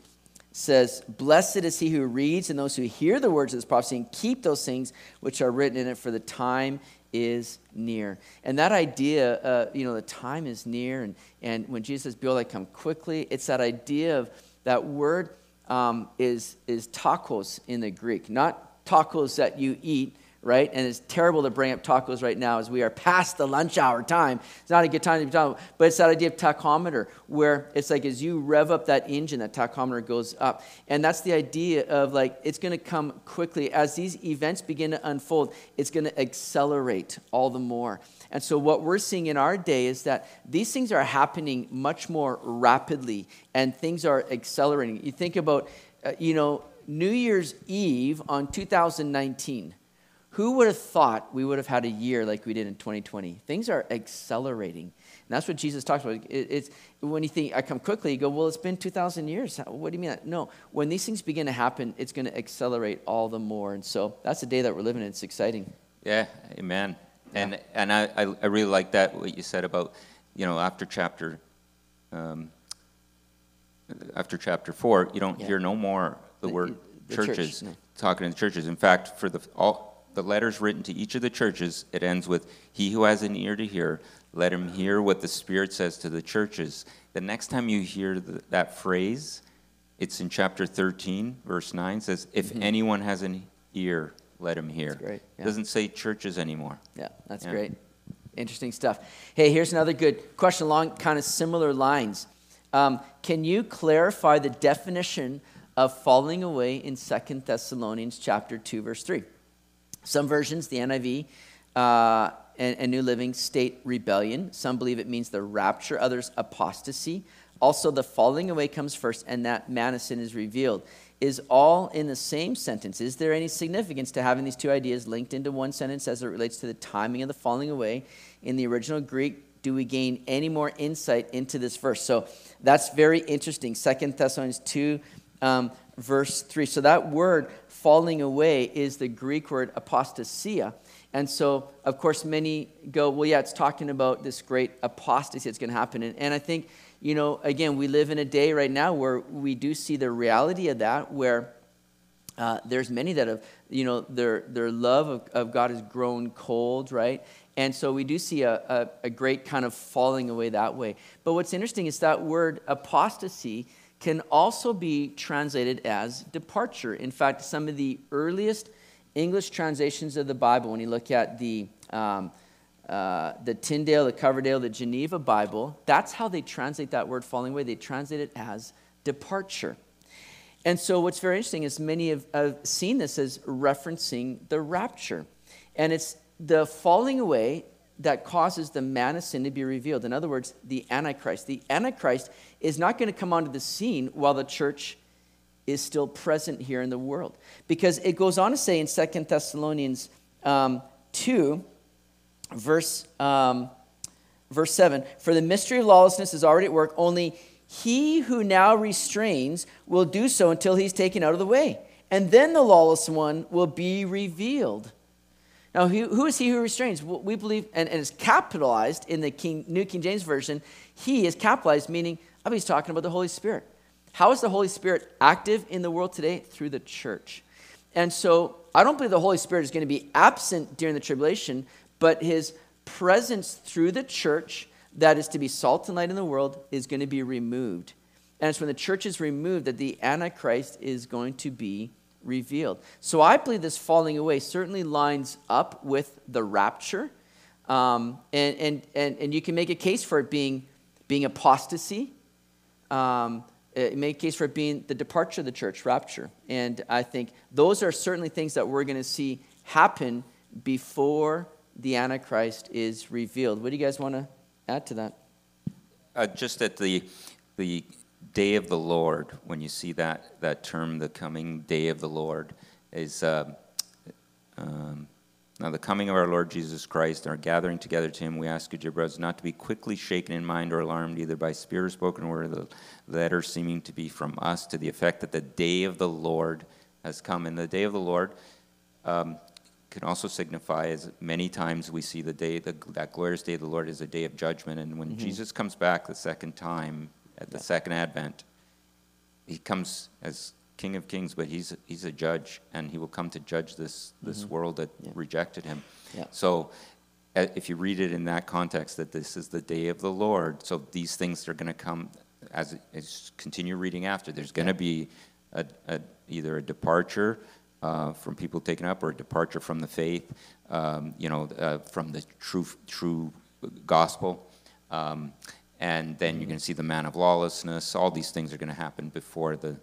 says, Blessed is he who reads and those who hear the words of this prophecy and keep those things which are written in it, for the time is near. And that idea, uh, you know, the time is near, and, and when Jesus says, Behold, I come quickly, it's that idea of that word um, is, is tacos in the Greek, not tacos that you eat right? And it's terrible to bring up tacos right now as we are past the lunch hour time. It's not a good time to be talking, but it's that idea of tachometer where it's like as you rev up that engine, that tachometer goes up. And that's the idea of like it's going to come quickly. As these events begin to unfold, it's going to accelerate all the more. And so, what we're seeing in our day is that these things are happening much more rapidly and things are accelerating. You think about, uh, you know, New Year's Eve on 2019 who would have thought we would have had a year like we did in 2020? Things are accelerating. And that's what Jesus talks about. It, it's, when you think, I come quickly, you go, well, it's been 2,000 years. What do you mean? No. When these things begin to happen, it's going to accelerate all the more. And so that's the day that we're living in. It's exciting. Yeah, amen. Yeah. And, and I, I really like that, what you said about, you know, after chapter, um, after chapter four, you don't yeah. hear no more the word the churches church, no. talking in the churches. In fact, for the all the letters written to each of the churches, it ends with, He who has an ear to hear, let him hear what the Spirit says to the churches. The next time you hear the, that phrase, it's in chapter 13, verse 9, says, If mm-hmm. anyone has an ear, let him hear. That's great. Yeah. It doesn't say churches anymore. Yeah, that's yeah. great. Interesting stuff. Hey, here's another good question along kind of similar lines. Um, can you clarify the definition of falling away in Second Thessalonians chapter 2, verse 3? Some versions, the NIV uh, and, and New Living, state rebellion. Some believe it means the rapture, others apostasy. Also, the falling away comes first, and that man sin is revealed. Is all in the same sentence. Is there any significance to having these two ideas linked into one sentence as it relates to the timing of the falling away? In the original Greek, do we gain any more insight into this verse? So that's very interesting. Second Thessalonians 2, um, verse 3. So that word falling away is the Greek word apostasia. And so, of course, many go, well, yeah, it's talking about this great apostasy that's going to happen. And, and I think, you know, again, we live in a day right now where we do see the reality of that, where uh, there's many that have, you know, their, their love of, of God has grown cold, right? And so we do see a, a, a great kind of falling away that way. But what's interesting is that word apostasy can also be translated as departure. In fact, some of the earliest English translations of the Bible, when you look at the, um, uh, the Tyndale, the Coverdale, the Geneva Bible, that's how they translate that word falling away. They translate it as departure. And so, what's very interesting is many have, have seen this as referencing the rapture. And it's the falling away that causes the man of sin to be revealed. In other words, the Antichrist. The Antichrist is not going to come onto the scene while the church is still present here in the world. Because it goes on to say in Second Thessalonians um, 2, verse, um, verse 7 For the mystery of lawlessness is already at work, only he who now restrains will do so until he's taken out of the way. And then the lawless one will be revealed now, who, who is he who restrains? Well, we believe, and, and it's capitalized in the King, New King James Version. He is capitalized, meaning, I he's talking about the Holy Spirit. How is the Holy Spirit active in the world today? Through the church. And so I don't believe the Holy Spirit is going to be absent during the tribulation, but his presence through the church, that is to be salt and light in the world, is going to be removed. And it's when the church is removed that the Antichrist is going to be revealed. So I believe this falling away certainly lines up with the rapture. Um, and, and, and, and you can make a case for it being, being apostasy. Um, uh, make a case for it being the departure of the church, rapture. And I think those are certainly things that we're going to see happen before the Antichrist is revealed. What do you guys want to add to that? Uh, just that the, the day of the Lord, when you see that, that term, the coming day of the Lord, is uh, um, now the coming of our Lord Jesus Christ our gathering together to him, we ask you, dear brothers, not to be quickly shaken in mind or alarmed, either by spirit or spoken word, the letter seeming to be from us, to the effect that the day of the Lord has come. And the day of the Lord um, can also signify, as many times we see the day, the, that glorious day of the Lord is a day of judgment. And when mm-hmm. Jesus comes back the second time at the second advent, he comes as King of Kings, but he's he's a judge, and he will come to judge this this mm-hmm. world that yeah. rejected him. Yeah. So, if you read it in that context, that this is the day of the Lord, so these things are going to come as, as continue reading after. There's going to be a, a, either a departure uh, from people taken up or a departure from the faith, um, you know, uh, from the true true gospel. Um, and then you're going to see the man of lawlessness. All these things are going to happen before the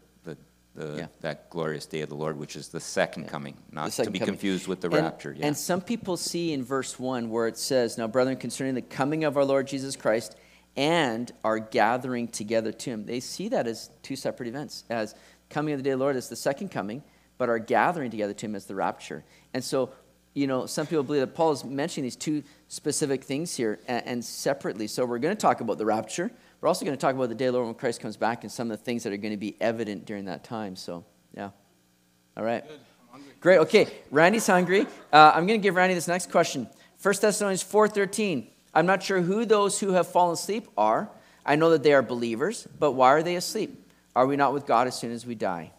the, yeah. that glorious day of the Lord, which is the second yeah. coming, not second to be coming. confused with the and, rapture. Yeah. And some people see in verse 1 where it says, Now, brethren, concerning the coming of our Lord Jesus Christ and our gathering together to him, they see that as two separate events. As coming of the day of the Lord is the second coming, but our gathering together to him is the rapture. And so, you know, some people believe that Paul is mentioning these two specific things here and, and separately. So we're going to talk about the rapture we're also going to talk about the day of the Lord when Christ comes back and some of the things that are going to be evident during that time. So, yeah. All right. Great. Okay. Randy's hungry. Uh, I'm going to give Randy this next question. 1 Thessalonians 4.13. I'm not sure who those who have fallen asleep are. I know that they are believers, but why are they asleep? Are we not with God as soon as we die?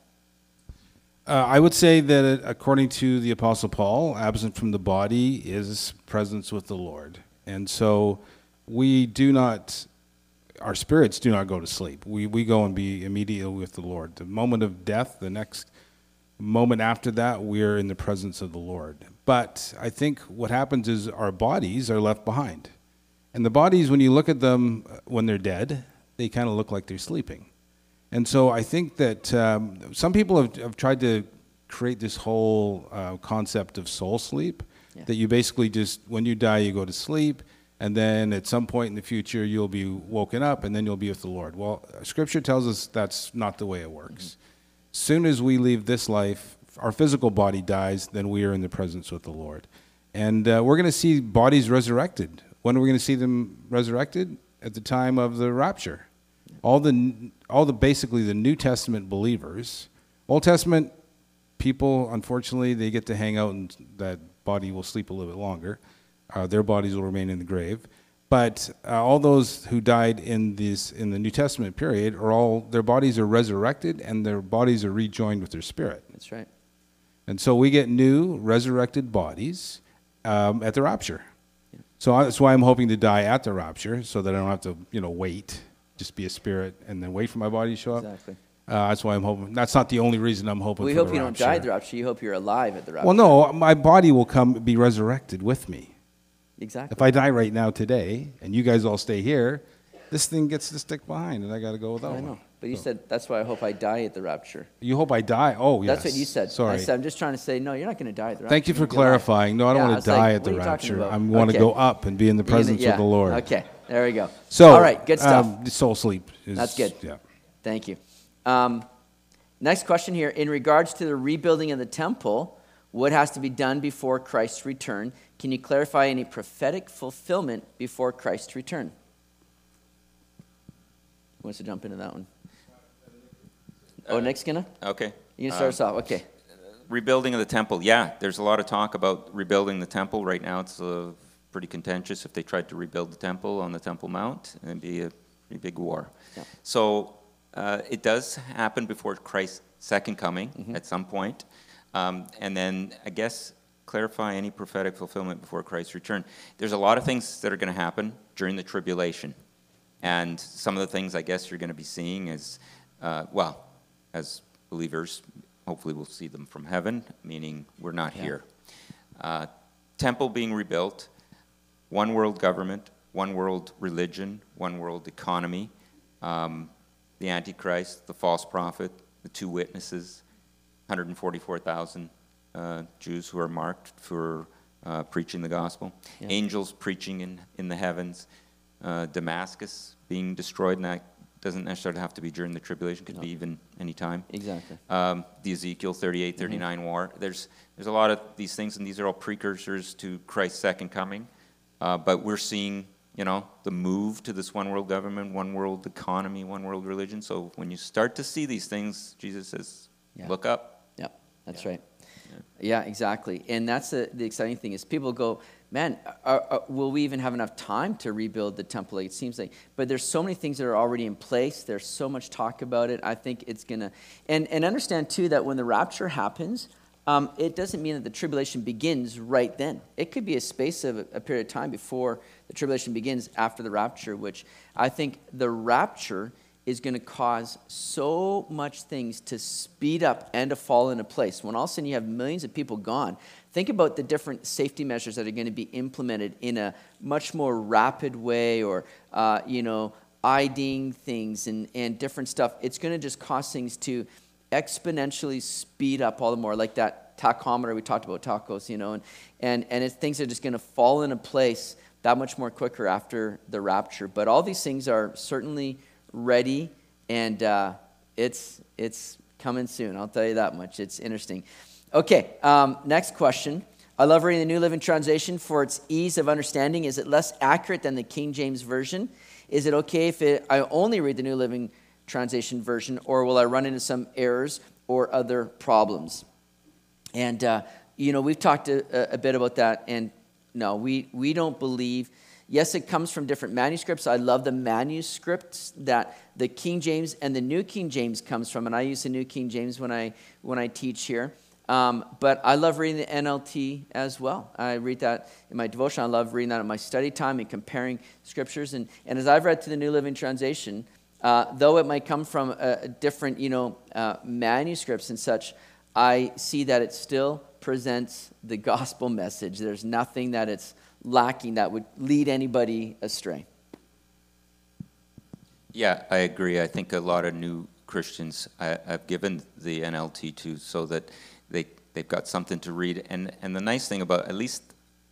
Uh, I would say that according to the Apostle Paul, absent from the body is presence with the Lord. And so we do not our spirits do not go to sleep. We, we go and be immediately with the Lord. The moment of death, the next moment after that, we're in the presence of the Lord. But I think what happens is our bodies are left behind. And the bodies, when you look at them uh, when they're dead, they kind of look like they're sleeping. And so I think that um, some people have, have, tried to create this whole uh, concept of soul sleep, yeah. that you basically just, when you die, you go to sleep and then at some point in the future you'll be woken up and then you'll be with the lord. Well scripture tells us that's not the way it works. Mm-hmm. soon as we leave this life our physical body dies then we are in the presence with the lord. And uh, we're going to see bodies resurrected. When are we going to see them resurrected? At the time of the rapture. All the all the basically the new testament believers old testament people unfortunately they get to hang out and that body will sleep a little bit longer uh, their bodies will remain in the grave. But uh, all those who died in this in the New Testament period are all their bodies are resurrected and their bodies are rejoined with their spirit. That's right. And so we get new resurrected bodies um, at the rapture. Yeah. So that's why I'm hoping to die at the rapture, so that I don't have to you know wait, just be a spirit and then wait for my body to show up. Exactly. Uh, that's why I'm hoping. That's not the only reason I'm hoping. We hope you rapture. don't die at the rapture. You hope you're alive at the rapture. Well, no, my body will come be resurrected with me. Exactly. If I die right now today, and you guys all stay here, this thing gets to stick behind, and I got to go without I know. But you so. said that's why I hope I die at the rapture. You hope I die? Oh, yes. That's what you said. Sorry. I said, I'm just trying to say, no, you're not going to die at the rapture. Thank you for clarifying. No, I don't yeah, want to die like, at the rapture. I want to go up and be in the presence yeah. of the Lord. Okay, there we go. So, all right, good stuff. Um, soul sleep. Is, that's good. Yeah. Thank you. Um, next question here. In regards to the rebuilding of the temple, what has to be done before Christ's return? Can you clarify any prophetic fulfillment before Christ's return? Who wants to jump into that one? Oh, uh, Nick's gonna? Okay. You can start um, us off. Okay. Rebuilding of the temple. Yeah, there's a lot of talk about rebuilding the temple. Right now, it's uh, pretty contentious. If they tried to rebuild the temple on the Temple Mount, it'd be a pretty big war. Yeah. So uh, it does happen before Christ's second coming mm-hmm. at some point. Um, and then I guess clarify any prophetic fulfillment before Christ's return. There's a lot of things that are going to happen during the tribulation. And some of the things I guess you're going to be seeing is, uh, well, as believers, hopefully we'll see them from heaven, meaning we're not Yeah. here. Uh, temple being rebuilt, one world government, one world religion, one world economy, um, the Antichrist, the false prophet, the two witnesses, 144,000 uh, Jews who are marked for uh, preaching the gospel, Yeah. angels preaching in, in the heavens, uh, Damascus being destroyed, and that doesn't necessarily have to be during the tribulation, could No. be even any time Exactly. um, the Ezekiel 38, 39 war. There's, there's a lot of these things, and these are all precursors to Christ's second coming. Uh, but we're seeing, you know, the move to this one world government, one world economy, one world religion. So when you start to see these things, Jesus says, Yeah. look up. Yep, that's Yeah. right. Yeah, exactly. And that's the, the exciting thing is people go, man, are, are, will we even have enough time to rebuild the temple? It seems like, but there's so many things that are already in place. There's so much talk about it. I think it's gonna, and and understand too that when the rapture happens, um, it doesn't mean that the tribulation begins right then. It could be a space of a, period of time before the tribulation begins after the rapture, which I think the rapture is going to cause so much things to speed up and to fall into place. When all of a sudden you have millions of people gone, think about the different safety measures that are going to be implemented in a much more rapid way or, uh, you know, IDing things and, and different stuff. It's going to just cause things to exponentially speed up all the more, like that tachometer we talked about tacos, you know, and, and, and things are just going to fall into place that much more quicker after the rapture. But all these things are certainly ready, and uh, it's it's coming soon. I'll tell you that much. It's interesting. Okay, um, next question. I love reading the New Living Translation for its ease of understanding. Is it less accurate than the King James Version? Is it okay if it, I only read the New Living Translation version, or will I run into some errors or other problems? And, uh, you know, we've talked a, a bit about that, and no, we, we don't believe. Yes, it comes from different manuscripts. I love the manuscripts that the King James and the New King James comes from, and I use the New King James when I, when I teach here. Um, but I love reading the NLT as well. I read that in my devotion. I love reading that in my study time and comparing scriptures. And, and as I've read through the New Living Translation, uh, though it might come from a, different, you know, uh, manuscripts and such, I see that it still presents the gospel message. There's nothing that it's lacking that would lead anybody astray. Yeah, I agree. I think a lot of new Christians I, I've given the NLT to so that they they've got something to read. And and the nice thing about at least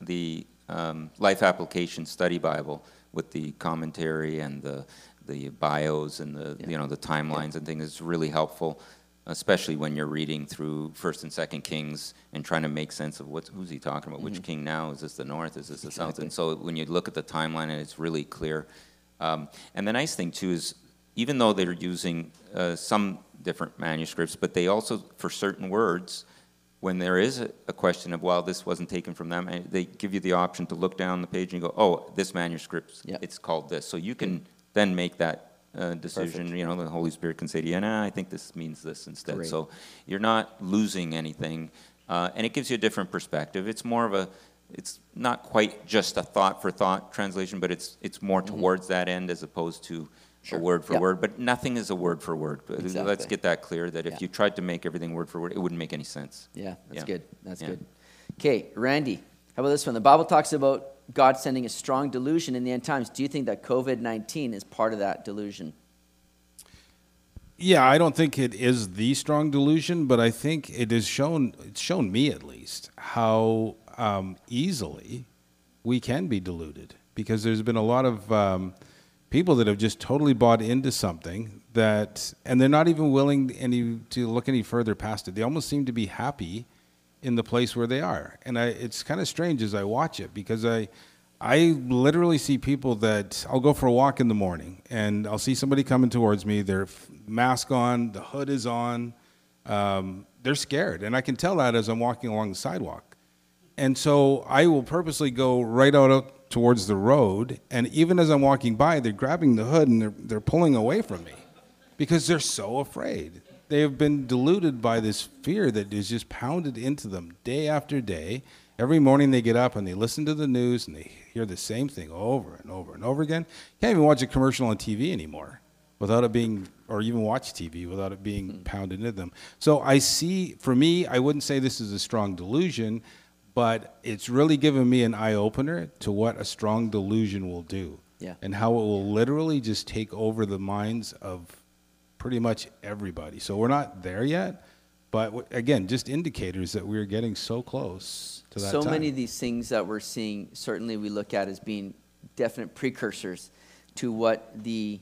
the um, Life Application Study Bible with the commentary and the the bios and the Yeah. you know the timelines and things is really helpful, especially when you're reading through First and Second Kings and trying to make sense of what's who's he talking about? Which king now? Is this the north? Is this the south? Mm-hmm. And so when you look at the timeline and it's really clear. Um, and the nice thing too is, even though they're using uh, some different manuscripts, but they also, for certain words, when there is a, a question of, well, this wasn't taken from them, they give you the option to look down the page and go, oh, this manuscript, Yeah. it's called this. So you can then make that uh, decision. Perfect. You know, the Holy Spirit can say to you, nah, I think this means this instead. Great. So you're not losing anything, uh, and it gives you a different perspective. It's more of a it's not quite just a thought for thought translation, but it's it's more towards that end as opposed to Mm-hmm. Sure. a word for Yeah. word. But nothing is a word for word. But Let's get that clear. That if Yeah. you tried to make everything word for word, it wouldn't make any sense. Yeah, that's Yeah. good. That's Yeah. good. Okay, Randy, how about this one? The Bible talks about God sending a strong delusion in the end times. Do you think that COVID 19 is part of that delusion? Yeah, I don't think it is the strong delusion, but I think it is shown. It's shown me at least how um, easily we can be deluded because there's been a lot of um, people that have just totally bought into something that, and they're not even willing any to look any further past it. They almost seem to be happy in the place where they are, and I, it's kind of strange as I watch it because I. I literally see people that I'll go for a walk in the morning and I'll see somebody coming towards me. Their mask on, the hood is on. Um, they're scared, and I can tell that as I'm walking along the sidewalk. And so I will purposely go right out, out towards the road, and even as I'm walking by, they're grabbing the hood and they're, they're pulling away from me because they're so afraid. They have been deluded by this fear that is just pounded into them day after day. Every morning they get up and they listen to the news and they hear the same thing over and over and over again. You can't even watch a commercial on TV anymore without it being, or even watch TV without it being hmm. pounded into them. So I see, for me, I wouldn't say this is a strong delusion, but it's really given me an eye opener to what a strong delusion will do. Yeah. And how it will literally just take over the minds of pretty much everybody. So we're not there yet, but w- again, just indicators that we're getting so close to that so time. many of these things that we're seeing certainly we look at as being definite precursors to what the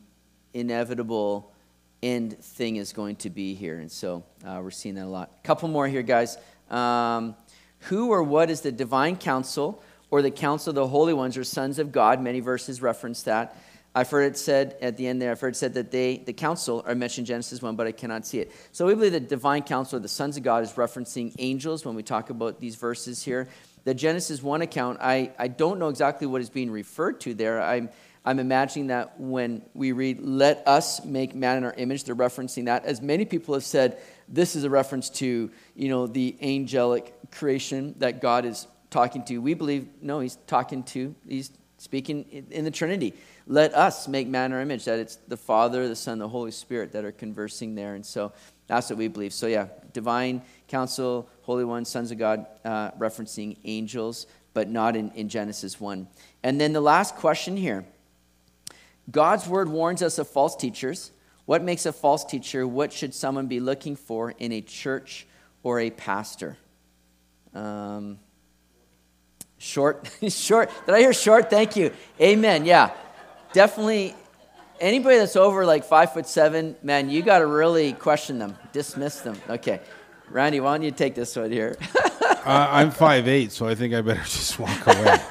inevitable end thing is going to be here. And so uh, we're seeing that a lot. A couple more here guys. Um, who or what is the divine council or the council of the holy ones or sons of god? Many verses reference that I've heard it said at the end there, I've heard it said that they, the council, are mentioned in Genesis 1, but I cannot see it. So we believe the divine council, or the sons of God, is referencing angels when we talk about these verses here. The Genesis 1 account, I, I don't know exactly what is being referred to there. I'm, I'm imagining that when we read, let us make man in our image, they're referencing that. As many people have said, this is a reference to, you know, the angelic creation that God is talking to. We believe, no, he's talking to, he's speaking in, in the Trinity let us make man our image, that it's the Father, the Son, the Holy Spirit that are conversing there. And so that's what we believe. So, yeah, divine council, Holy One, sons of God, uh, referencing angels, but not in, in Genesis 1. And then the last question here God's word warns us of false teachers. What makes a false teacher? What should someone be looking for in a church or a pastor? Um, short, short. Did I hear short? Thank you. Amen. Yeah definitely anybody that's over like five foot seven, man, you got to really question them, dismiss them. Okay. Randy, why don't you take this one here? uh, I'm five eight, so I think I better just walk away.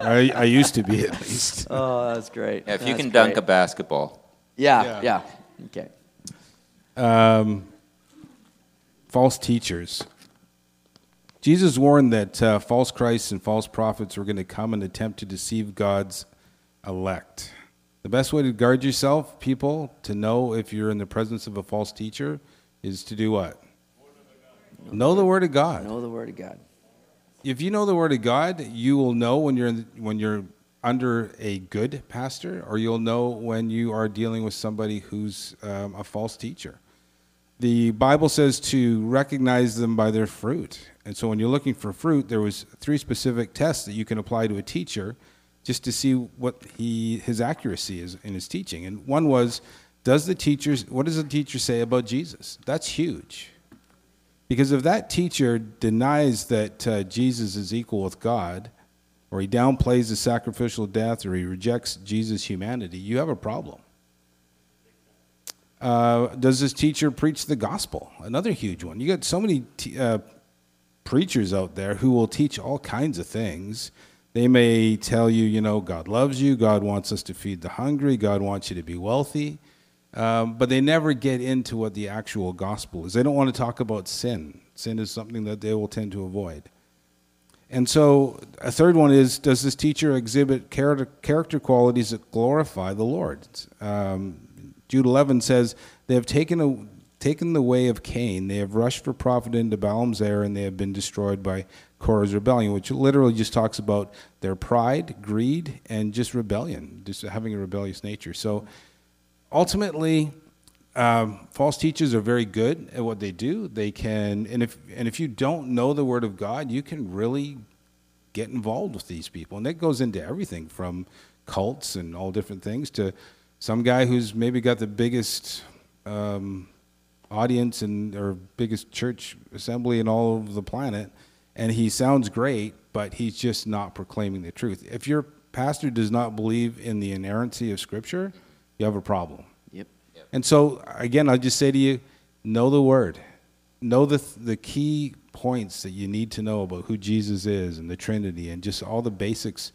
I, I used to be at least. Oh, that's great. Yeah, if that's you can dunk a basketball. Yeah, Yeah. yeah. Okay. Um, false teachers. Jesus warned that uh, false Christs and false prophets were going to come and attempt to deceive God's elect. The best way to guard yourself, people, to know if you're in the presence of a false teacher, is to do what? Know the Word of God. Know the Word of God. If you know the Word of God, you will know when you're in, when you're under a good pastor, or you'll know when you are dealing with somebody who's um, a false teacher. The Bible says to recognize them by their fruit. And so when you're looking for fruit, there was three specific tests that you can apply to a teacher just to see what he his accuracy is in his teaching. And one was does the teacher what does the teacher say about Jesus? That's huge. Because if that teacher denies that uh, Jesus is equal with God, or he downplays the sacrificial death, or he rejects Jesus' humanity, you have a problem. Uh, does this teacher preach the gospel? Another huge one. You got so many t- uh, preachers out there who will teach all kinds of things. They may tell you, you know, God loves you, God wants us to feed the hungry, God wants you to be wealthy, um, but they never get into what the actual gospel is. They don't want to talk about sin. Sin is something that they will tend to avoid. And so, a third one is Does this teacher exhibit character, character qualities that glorify the Lord? Um, Jude 11 says, They have taken a, taken the way of Cain. They have rushed for profit into Balaam's error, and they have been destroyed by Korah's rebellion, which literally just talks about their pride, greed, and just rebellion, just having a rebellious nature. So ultimately, um, false teachers are very good at what they do. They can, and if and if you don't know the Word of God, you can really get involved with these people, and that goes into everything from cults and all different things to some guy who's maybe got the biggest um, audience and or biggest church assembly in all of the planet, and he sounds great, but he's just not proclaiming the truth. If your pastor does not believe in the inerrancy of Scripture, you have a problem. Yep. And so, again, I'll just say to you know the word, know the, the key points that you need to know about who Jesus is and the Trinity and just all the basics.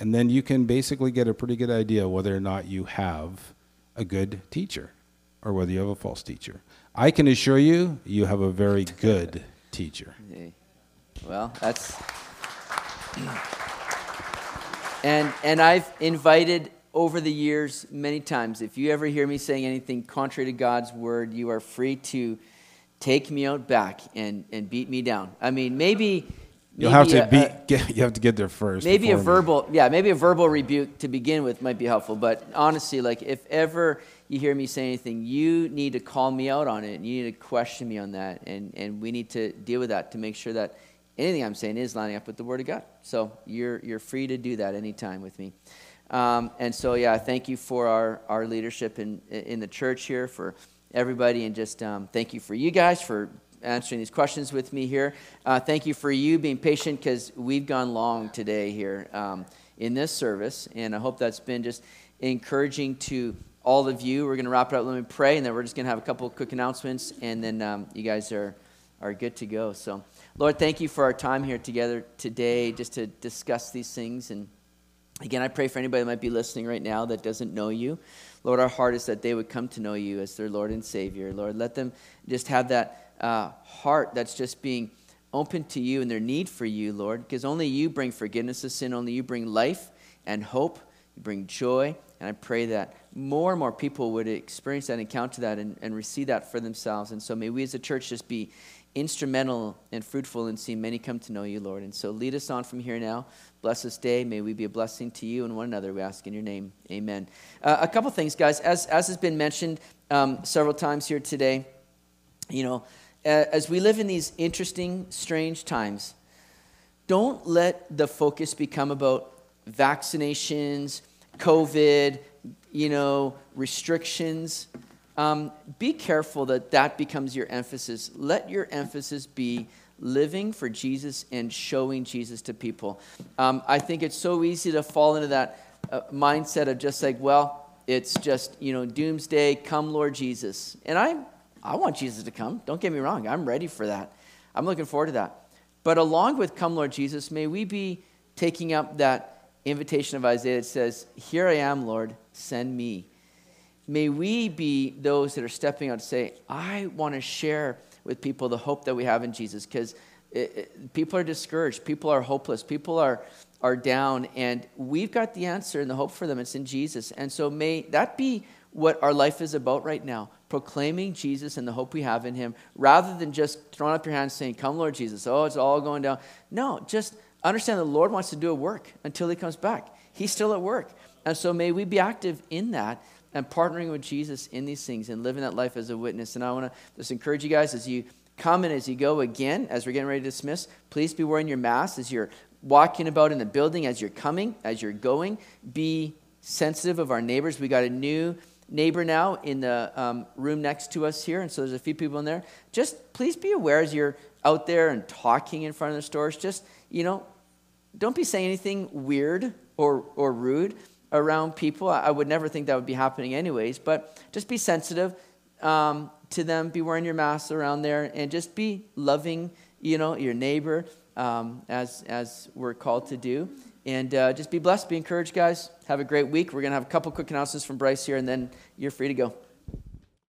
And then you can basically get a pretty good idea whether or not you have a good teacher or whether you have a false teacher. I can assure you, you have a very good teacher. Well, that's. And, and I've invited over the years many times, if you ever hear me saying anything contrary to God's word, you are free to take me out back and, and beat me down. I mean, maybe, You'll have to a- be, a- get, you have to get there first. maybe a before me. verbal yeah maybe a verbal rebuke to begin with might be helpful but honestly like if ever you hear me say anything you need to call me out on it and you need to question me on that and and we need to deal with that to make sure that anything i'm saying is lining up with the word of god so you're you're free to do that anytime with me um, and so yeah thank you for our our leadership in in the church here for everybody and just um, thank you for you guys for answering these questions with me here. Uh, thank you for you being patient because we've gone long today here um, in this service, and I hope that's been just encouraging to all of you. We're going to wrap it up. Let me pray, and then we're just going to have a couple quick announcements, and then um, you guys are are good to go. So, Lord, thank you for our time here together today, just to discuss these things and. Again, I pray for anybody that might be listening right now that doesn't know you. Lord, our heart is that they would come to know you as their Lord and Savior. Lord, let them just have that uh, heart that's just being open to you and their need for you, Lord, because only you bring forgiveness of sin, only you bring life and hope, you bring joy. And I pray that more and more people would experience that, encounter that, and, and receive that for themselves. And so may we as a church just be instrumental and fruitful in seeing many come to know you, Lord. And so lead us on from here now. Bless this day. May we be a blessing to you and one another. We ask in your name. Amen. Uh, a couple things, guys. As, as has been mentioned um, several times here today, you know, as we live in these interesting, strange times, don't let the focus become about vaccinations, COVID, you know, restrictions. Um, be careful that that becomes your emphasis. Let your emphasis be living for Jesus and showing Jesus to people. Um, I think it's so easy to fall into that uh, mindset of just like, well, it's just you know doomsday. Come, Lord Jesus, and I, I want Jesus to come. Don't get me wrong. I'm ready for that. I'm looking forward to that. But along with come, Lord Jesus, may we be taking up that invitation of Isaiah that says, "Here I am, Lord, send me." may we be those that are stepping out to say, I want to share with people the hope that we have in Jesus because people are discouraged, people are hopeless, people are, are down, and we've got the answer and the hope for them. It's in Jesus. And so may that be what our life is about right now proclaiming Jesus and the hope we have in Him rather than just throwing up your hands saying, Come, Lord Jesus. Oh, it's all going down. No, just understand the Lord wants to do a work until He comes back. He's still at work. And so may we be active in that and partnering with Jesus in these things and living that life as a witness. And I want to just encourage you guys as you come and as you go again, as we're getting ready to dismiss, please be wearing your mask as you're walking about in the building, as you're coming, as you're going. Be sensitive of our neighbors. We got a new neighbor now in the um, room next to us here, and so there's a few people in there. Just please be aware as you're out there and talking in front of the stores. Just you know, don't be saying anything weird or or rude around people. I would never think that would be happening anyways, but just be sensitive um, to them. Be wearing your mask around there, and just be loving, you know, your neighbor um, as as we're called to do. And uh, just be blessed, be encouraged, guys. Have a great week. We're gonna have a couple quick announcements from Bryce here, and then you're free to go.